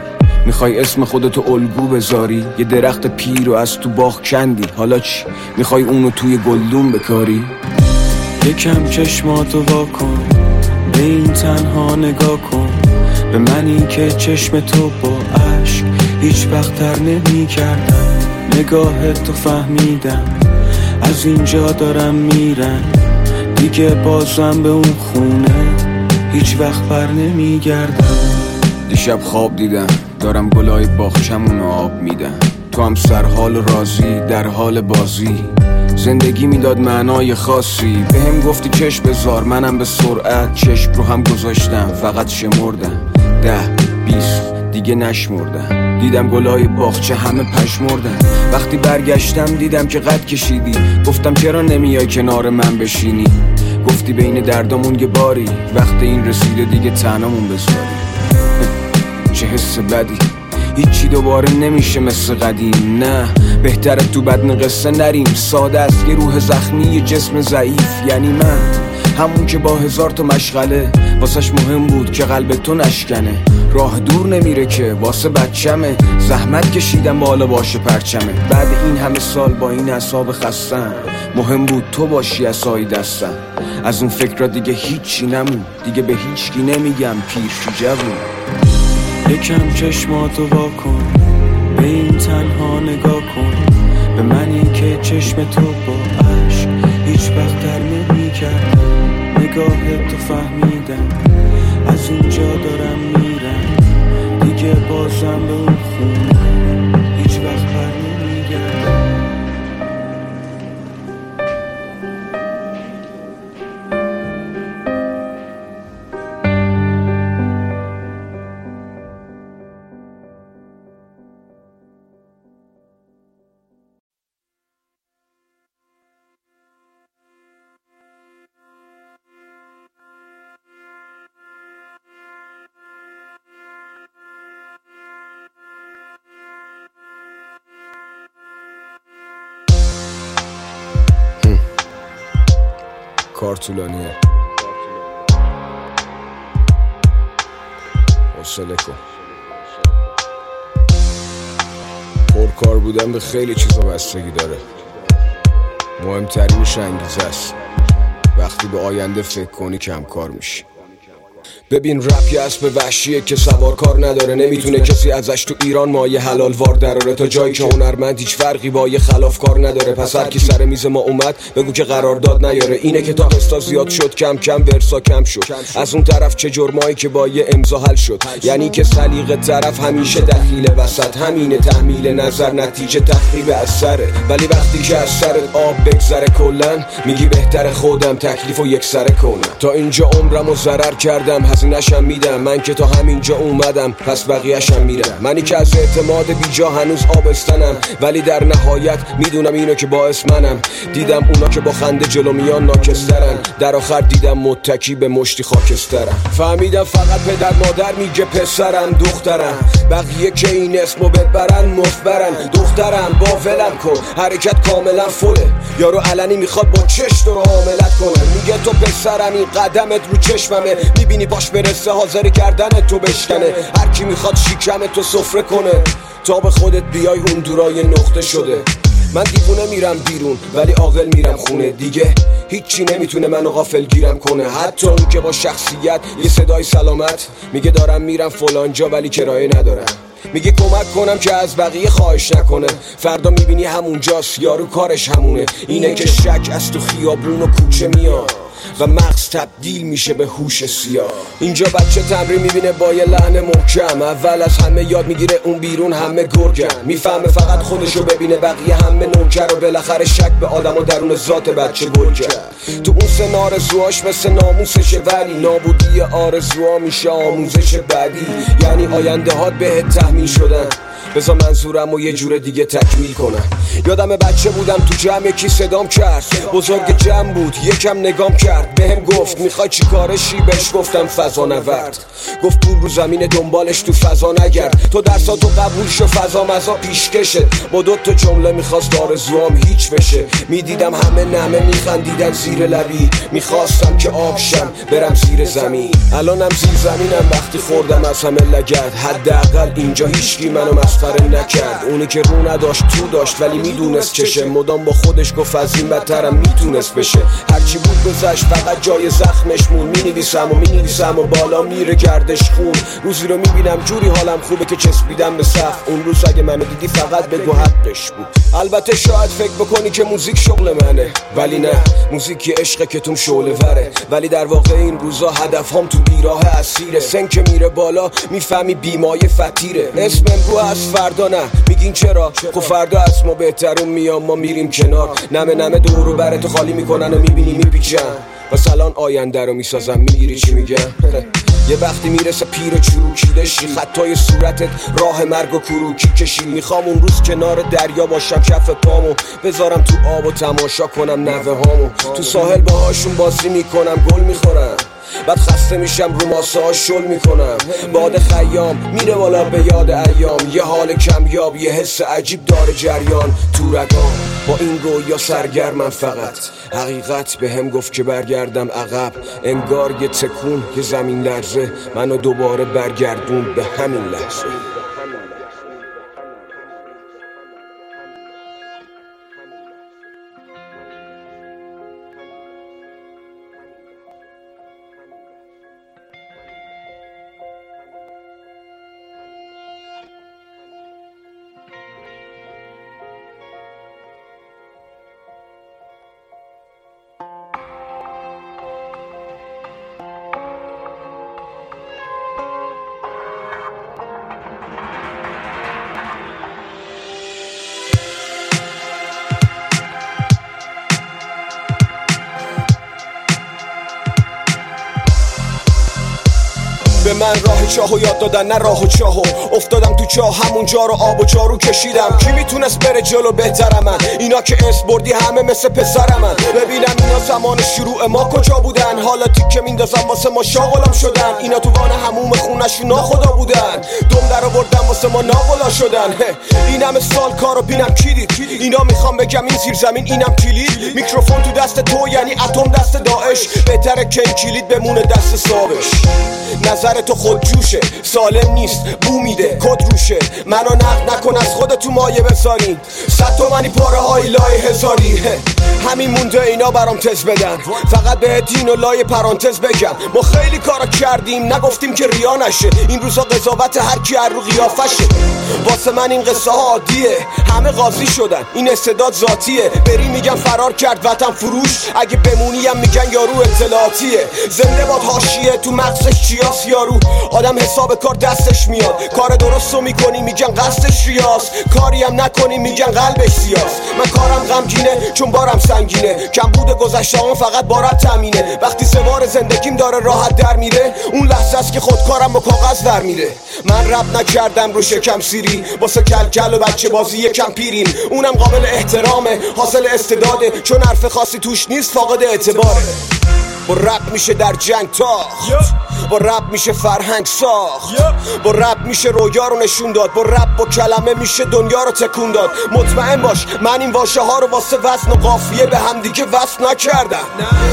می‌خوای اسم خودتو الگو بذاری؟ یه درخت پیر رو از تو باغ کندی. حالا چی؟ می‌خوای اونو توی گلدون بکاری؟ یکم چشماتو واکن به این تنها نگاه کن. به منی که چشم تو با عشق هیچ وقت تر نمی کردم نگاه تو فهمیدم. از اینجا دارم میرم. دیگه بازم به اون خونه هیچ وقت بر نمی گردم دیشب خواب دیدم. دارم گلای باخچمون آب میدم. تو هم سرحال و راضی در حال بازی. زندگی می‌داد معنای خاصی. به هم گفتی چشم بزار منم به سرعت چشم رو هم گذاشتم. فقط شمردم. ده بیست دیگه نشمردم. دیدم گلای باغچه همه پشمردن وقتی برگشتم دیدم که قد کشیدی. گفتم چرا نمیای کنار من بشینی؟ گفتی بین دردامون یه باری. وقتی این رسیده دیگه تنامون بذاری. چه حس بدی. هیچی دوباره نمیشه مثل قدیم. نه بهتره تو بدن قصه نریم. ساده است یه روح زخمی یه جسم ضعیف. یعنی من همون که با هزار تا مشغله. واسش مهم بود که قلب تو نشکنه. راه دور نمیره که واسه بچمه. زحمت کشیدم بالا باشه پرچمه. بعد این همه سال با این حساب خستم. مهم بود تو باشی اسایی دستم. از اون فکر را دیگه هیچی نمون. دیگه به هیچکی نمیگم پیر جوون. یکم چشماتو واکن به این تنها نگاه کن. به منی که چشم تو با عشق هیچ وقت در نمی کردم. نگاه تو فهمیدم. از اینجا دارم میرم. دیگه بازم به اون خونه. کار طولانیه حوصله کن. پرکار بودن به خیلی چیزا بستگی داره. مهمترینش انگیزه است. وقتی به آینده فکر کنی کم کار میشی. ببین رپ یه اسب وحشیه که سوار کار نداره نمی‌تونه کسی ازش تو ایران مایه حلال وار دراره. تا جایی که هنرمند هیچ فرقی با یه خلاف کار نداره. پس هر کی سر میز ما اومد بگو که قرارداد نیاره. اینه که تا زیاد شد کم کم ورسا کم شد. از اون طرف چه جرمایی که با یه امضا حل شد. یعنی که سلیقه طرف همیشه دخیل وسط. همینه تحمیل نظر نتیجه تخریب اثره ولی وقتی که از سرت آب بگذره کلن میگی بهتر خودم تکلیف و یک سره کنم. تا اینجا عمرم و ضرر کردم هزینه‌شم میدم. من که تا همینجا اومدم پس بقیهشم میرم. منی که از اعتماد بیجا هنوز آبستنم. ولی در نهایت می‌دونم اینو که باعث منم. دیدم اونا که با خنده جلو میان ناکسترن. در آخر دیدم متکی به مشتی خاکسترم فهمیدم فقط پدر مادر میگه پسرم دخترم. بقیه که این اسمو ببرن مفبرن. دخترم با ولم کن. حرکت کاملا فله یارو علنی می‌خواد با چش تو رو حاملت کنه. میگه تو پسرم این قدمت رو چشممه. می‌بینی باش برسه حاضر کردن تو بشکنه. هر کی می‌خواد شیکم تو سفره کنه. تا به خودت بیای اون دورای نقطه شده. من دیوونه میرم بیرون ولی عاقل میرم خونه. دیگه هیچی نمی‌تونه منو غافل گیرم کنه. حتی اون که با شخصیت یه صدای سلامت میگه دارم میرم فلانجا ولی کرایه ندارم. میگه کمک کنم که از بقیه خواهش نکنه. فردا می‌بینی همونجاست یارو کارش همونه. اینه که شک از تو خیابون و کوچه میاد. و مغز تبدیل میشه به هوش سیاه. اینجا بچه تمرین می‌بینه با یه لحن محکم. اول از همه یاد می‌گیره اون بیرون همه گرگن. می‌فهمه فقط خودشو ببینه بقیه همه نوکر و بالاخره شک به آدم و درون ذات بچه گل تو اون سن آرزوهاش مثل ناموسشه ولی نابودی آرزوها میشه آموزش بعدی یعنی آینده هات بهت تحمیل شدن. بزا منظورم و یه جور دیگه تکمیل کنم. یادم بچه بودم تو جمع یکی صدام کرد. بزرگ جمع بود یکم نگام کرد. بهم گفت می‌خوای چی کارشی؟ بهش گفتم فضا نورد. گفت پول رو زمین دنبالش تو فضا نگرد. تو درساتو قبول شو فضا مزا پیشکشه با دو تا جمله می‌خواست آرزوام هیچ بشه. می‌دیدم همه نمه میخندیدن زیر لبی. می‌خواستم که آبشم برم زیر زمین. الانم زیر زمینم وقتی خوردم از همه لگد. حداقل اینجا هیچکی منو مسخره نکرد. اونی که رو نداشت تو داشت ولی می‌دونست چشه. مدام با خودش گفت از این بدترم می‌تونست بشه. هرچی بود گذشت فقط جای زخمش مون می‌نویسم و می‌نویسم و بالا میره گردش خون. روزی رو می‌بینم جوری حالم خوبه که چسبیدم به صف اون روز اگه منو دیدی فقط بگو حقش بود. البته شاید فکر بکنی که موزیک شغل منه. ولی نه موزیک یه عشقه که توم شعله وره. ولی در واقع این روزا هدف هم تو بیراه اسیره. سن که میره بالا می‌فهمی بیمای فتیره اسم امرو از فردا نه. میگین چرا؟ خب فردا از ما بهترون میام ما میریم کنار. نمه نمه دورو براتو خالی می‌کنن و می‌بینی میپیچن. و سلان آینده رو می‌سازم. می‌گیری چی میگم؟ یه وقتی می‌رسه پیر و چروکیده شی. خطای صورتت راه مرگ و کروکی کشی. می‌خوام اون روز کنار دریا باشم کف پامو. بذارم تو آب و تماشا کنم نوه هامو تو ساحل باهاشون بازی می‌کنم گل می‌خورم. بعد خسته میشم رو ماسه شل می‌کنم. باد خیام میره بالا به یاد ایام. یه حال کمیاب یه حس عجیب داره جریان. تو رگام با این رویا سرگرمم فقط. حقیقت به هم گفت که برگردم عقب. انگار یه تکون یه زمین لرزه. منو دوباره برگردون به همین لحظه. چاهو یاد دادن نه راه و چاهو. افتادم تو چاه همونجا رو آب و جارو کشیدم. کی می‌تونست بره جلو؟ بهترم من. اینا که اس بردی همه مثل پسرم من ببینم اینا زمان شروع ما کجا بودن؟ حالا تیکه میندازم واسه ما شاغلم شدن. اینا تو وان هموم خونشون ناخدا بودن. دم در آوردن واسه ما ناغلا شدن. این همه سال کارو بینم کلید اینا می‌خوام بگم این زیر زمین اینم کلید. میکروفون تو دست تو یعنی اتم دست داعش. بهتره که کلید بمونه دست صابش نظر تو خود جوشه سالم نیست بو میده کد روشه. منو نقد نکن از خود تو مایه بذارین صد تومنی پاره های لای هزاری. همین مونده اینا برام تز بدن. فقط به دین و لای پرانتز بگم. ما خیلی کارا کردیم نگفتیم که ریا نشه. این روزا قضاوت هر کی هر رو قیافشه. واسه من این قصه ها عادیه. همه قاضی شدن این استعداد ذاتیه. بری میگن فرار کرد وطن فروش. اگه بمونیم میگن یارو اطلاعاتیه. زنده باد حاشیه تو مغزش چیاس یارو؟ آدم حساب کار دستش میاد. کار درست رو می‌کنی میگن قصدش ریاس کاری هم نکنی میگن قلبش سیاس من کارم غمگینه چون بارم سنگینه. کم بوده گذشته هم فقط بارت تمینه وقتی سوار زندگیم داره راحت در میره. اون لحظه است که خودکارم با کاغذ در میره. من رب نکردم رو شکم سیری. واسه کلکل و بچه بازی یکم پیریم. اونم قابل احترامه. حاصل استعداده. چون حرف خاصی توش نیست فاقد اعتباره. با رپ میشه در جنگ تاخت. با رپ میشه فرهنگ ساخت. با رپ میشه رویا رو نشون داد. با رپ با کلمه میشه دنیا رو تکون داد. مطمئن باش من این واژه ها رو واسه وزن و قافیه به همدیگه وصل نکردم.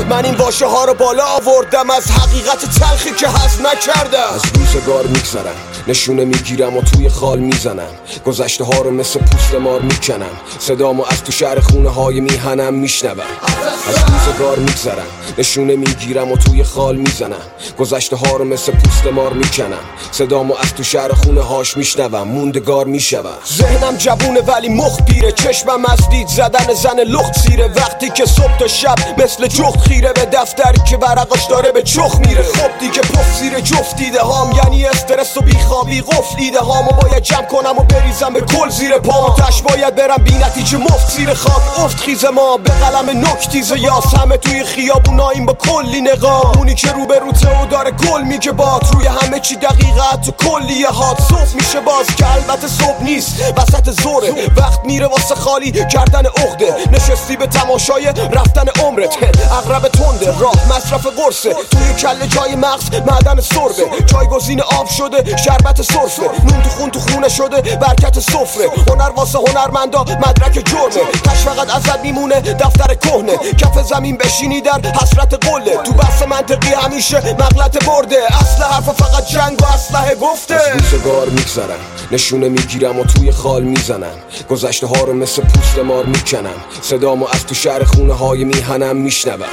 من این واژه ها رو بالا آوردم از حقیقت تلخی که هست نکردم. از روزگار میگذرم. نشونه می‌گیرم و توی خال می‌زنم. گذشته ها رو مثل پوست مار می‌کنم. صدامو از تو شهر خونه های میهنم میشنوم. از روزگار میگذرم. نشونه می‌گیرم و توی خال می‌زنم. گذشته ها رو مثل پوست مار می‌کنم. صدامو از تو شهر خونه هاش میشنوم. موندگار می‌شوم. ذهنم جوونه ولی مخ پیره. چشمم از دید زدن زن لخت سیره وقتی که صبح تا شب مثل جخت خیره به دفتری که ورقاش داره به چخ میره. خب دیگه پف زیر جفت دیده هام یعنی استرس و بیخوابی قفل دیده هامو باید جمع کنم و بریزم به کل زیر پام. تش باید برم بی نتیجه مفت زیر خاک. افت خیز ما به قلم نکتیز یاس. همه توی خیابوناییم با کلی نقاب. اونی که رو به روته و داره گل میگه باد. روی همه چی دقیقت تو کلیه هات صبح میشه باز که البته صبح نیست. وسط زوره وقت میره واسه خالی. کردن عقده نشستی به تماشای رفتن عمرت. اغرب تنده راه مصرف قرصه. توی کله جای مغز معدن سربه. جایگزین آب شده شربت سرفه. نون تو خون تو خونه شده برکت سفره. هنر واسه هنرمندا مدرک جرمه. تش فقط ازت میمونه دفتر کهنه. کف زمین بشینی در حسرت قله. تو بحث منطقی همیشه مغلط برده. اصل حرف فقط جنگ و اسلحه گفته. از روزگار میگذرم. نشونه می‌گیرم و توی خال می‌زنم. گذشته ها رو مثل پوست مار می‌کنم. صدامو از تو شهر خونه های میهنم میشنوم.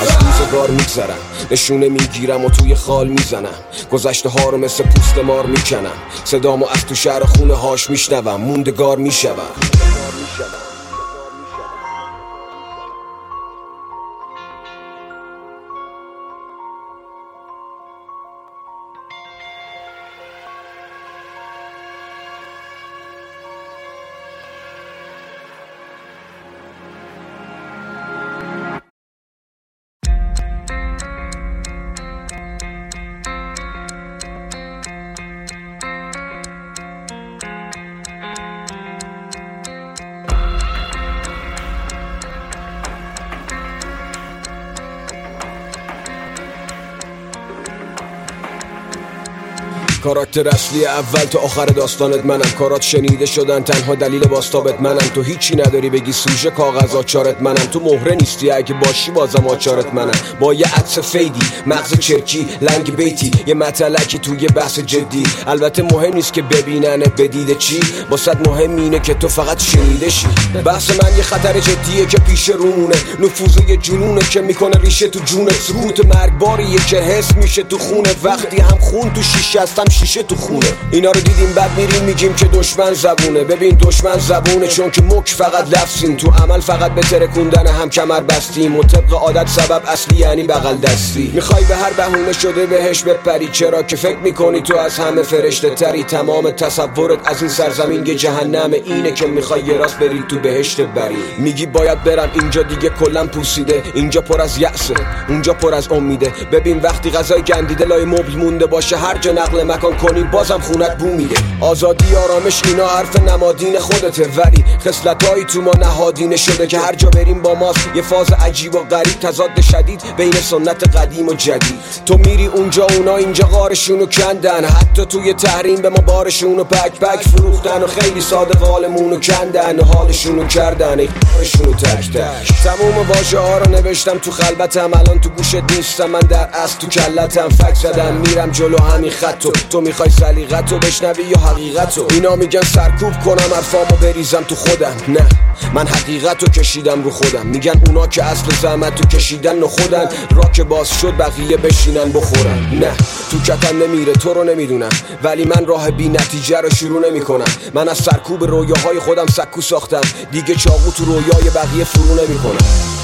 از روزگار میگذرم. نشونه می‌گیرم و توی خال می‌زنم. گذشته ها رو مثل پوست مار می‌کنم. صدامو از تو شهر خونه هاش میشنوم. موندگار می‌شوم. کاراکتر اصلی اول تا آخر داستانت منم. کارات شنیده شدن تنها دلیل باستابت منم. تو هیچی نداری بگی سوژه کاغذ آچارت منم. تو مهره نیستی اگه باشی بازم آچارت منم. با یه عطس فیدی مغز چرکی لنگ بیتی. یه متلکی توی بحث جدی. البته مهم نیست که ببیننت بدیده چی. صد مهم اینه که تو فقط شنیده شی. بحث من یه خطر جدیه که پیش رومونه. نفوذ یه جنونه که می‌کنه ریشه تو جونت. سکوت مرگباریه که حس میشه تو خونه. وقتی هم خون تو شیشه هستم شیشه تو خونه. اینا رو دیدیم بعد میریم میگیم که دشمن زبونه. ببین دشمن زبونه چون که مک فقط لفظیم. تو عمل فقط به ترکوندن هم کمر بستیم. و طبق عادت سبب اصلی یعنی بغل دستی. می‌خوای به هر بهونه شده بهش بپری. چرا که فکر می‌کنی تو از همه فرشته تری. تمام تصورت از این سرزمین یه جهنم. اینه که می‌خوای یه راست بری تو بهشت بری میگی باید برم. اینجا دیگه کلا پوسیده. اینجا پر از یأسه. اونجا پر از امیده. ببین وقتی غذای گندیده لای مبل مونده باشه هر جا نقل مکان کنی بازم خونت بو میده. آزادی آرامش اینا حرف نمادین خودته. ولی خصلتایی تو ما نهادینه شده که هر جا بریم با ماست. یه فاز عجیب و غریب تضاد شدید بین سنت قدیم و جدید. تو میری اونجا اونا اینجا غارشونو کندن. حتی توی تحریم به ما بارشونو پک پک فروختن و خیلی ساده قالمونو کندن و حالشونو کردن. ای تک تک. تموم واژه ها رو نوشتم تو خلبتم الان تو گوشت نیستم. من در از تو کلتم. فک زدم میرم جلو همین خط تو می‌خوای سلیقت بشنوی یا حقیقت اینا میگن سرکوب کنم حرفامو بریزم تو خودم. نه من حقیقت رو کشیدم رو خودم. میگن اونا که اصل زحمت تو کشیدن و خودن. را که باز شد بقیه بشینن بخورن. نه تو کتم نمیره تو رو نمی‌دونم. ولی من راه بی نتیجه رو شروع نمی‌کنم. من از سرکوب رویاهای خودم سکو ساختم. دیگه چاقو تو رویای بقیه فرو نمی‌کنم.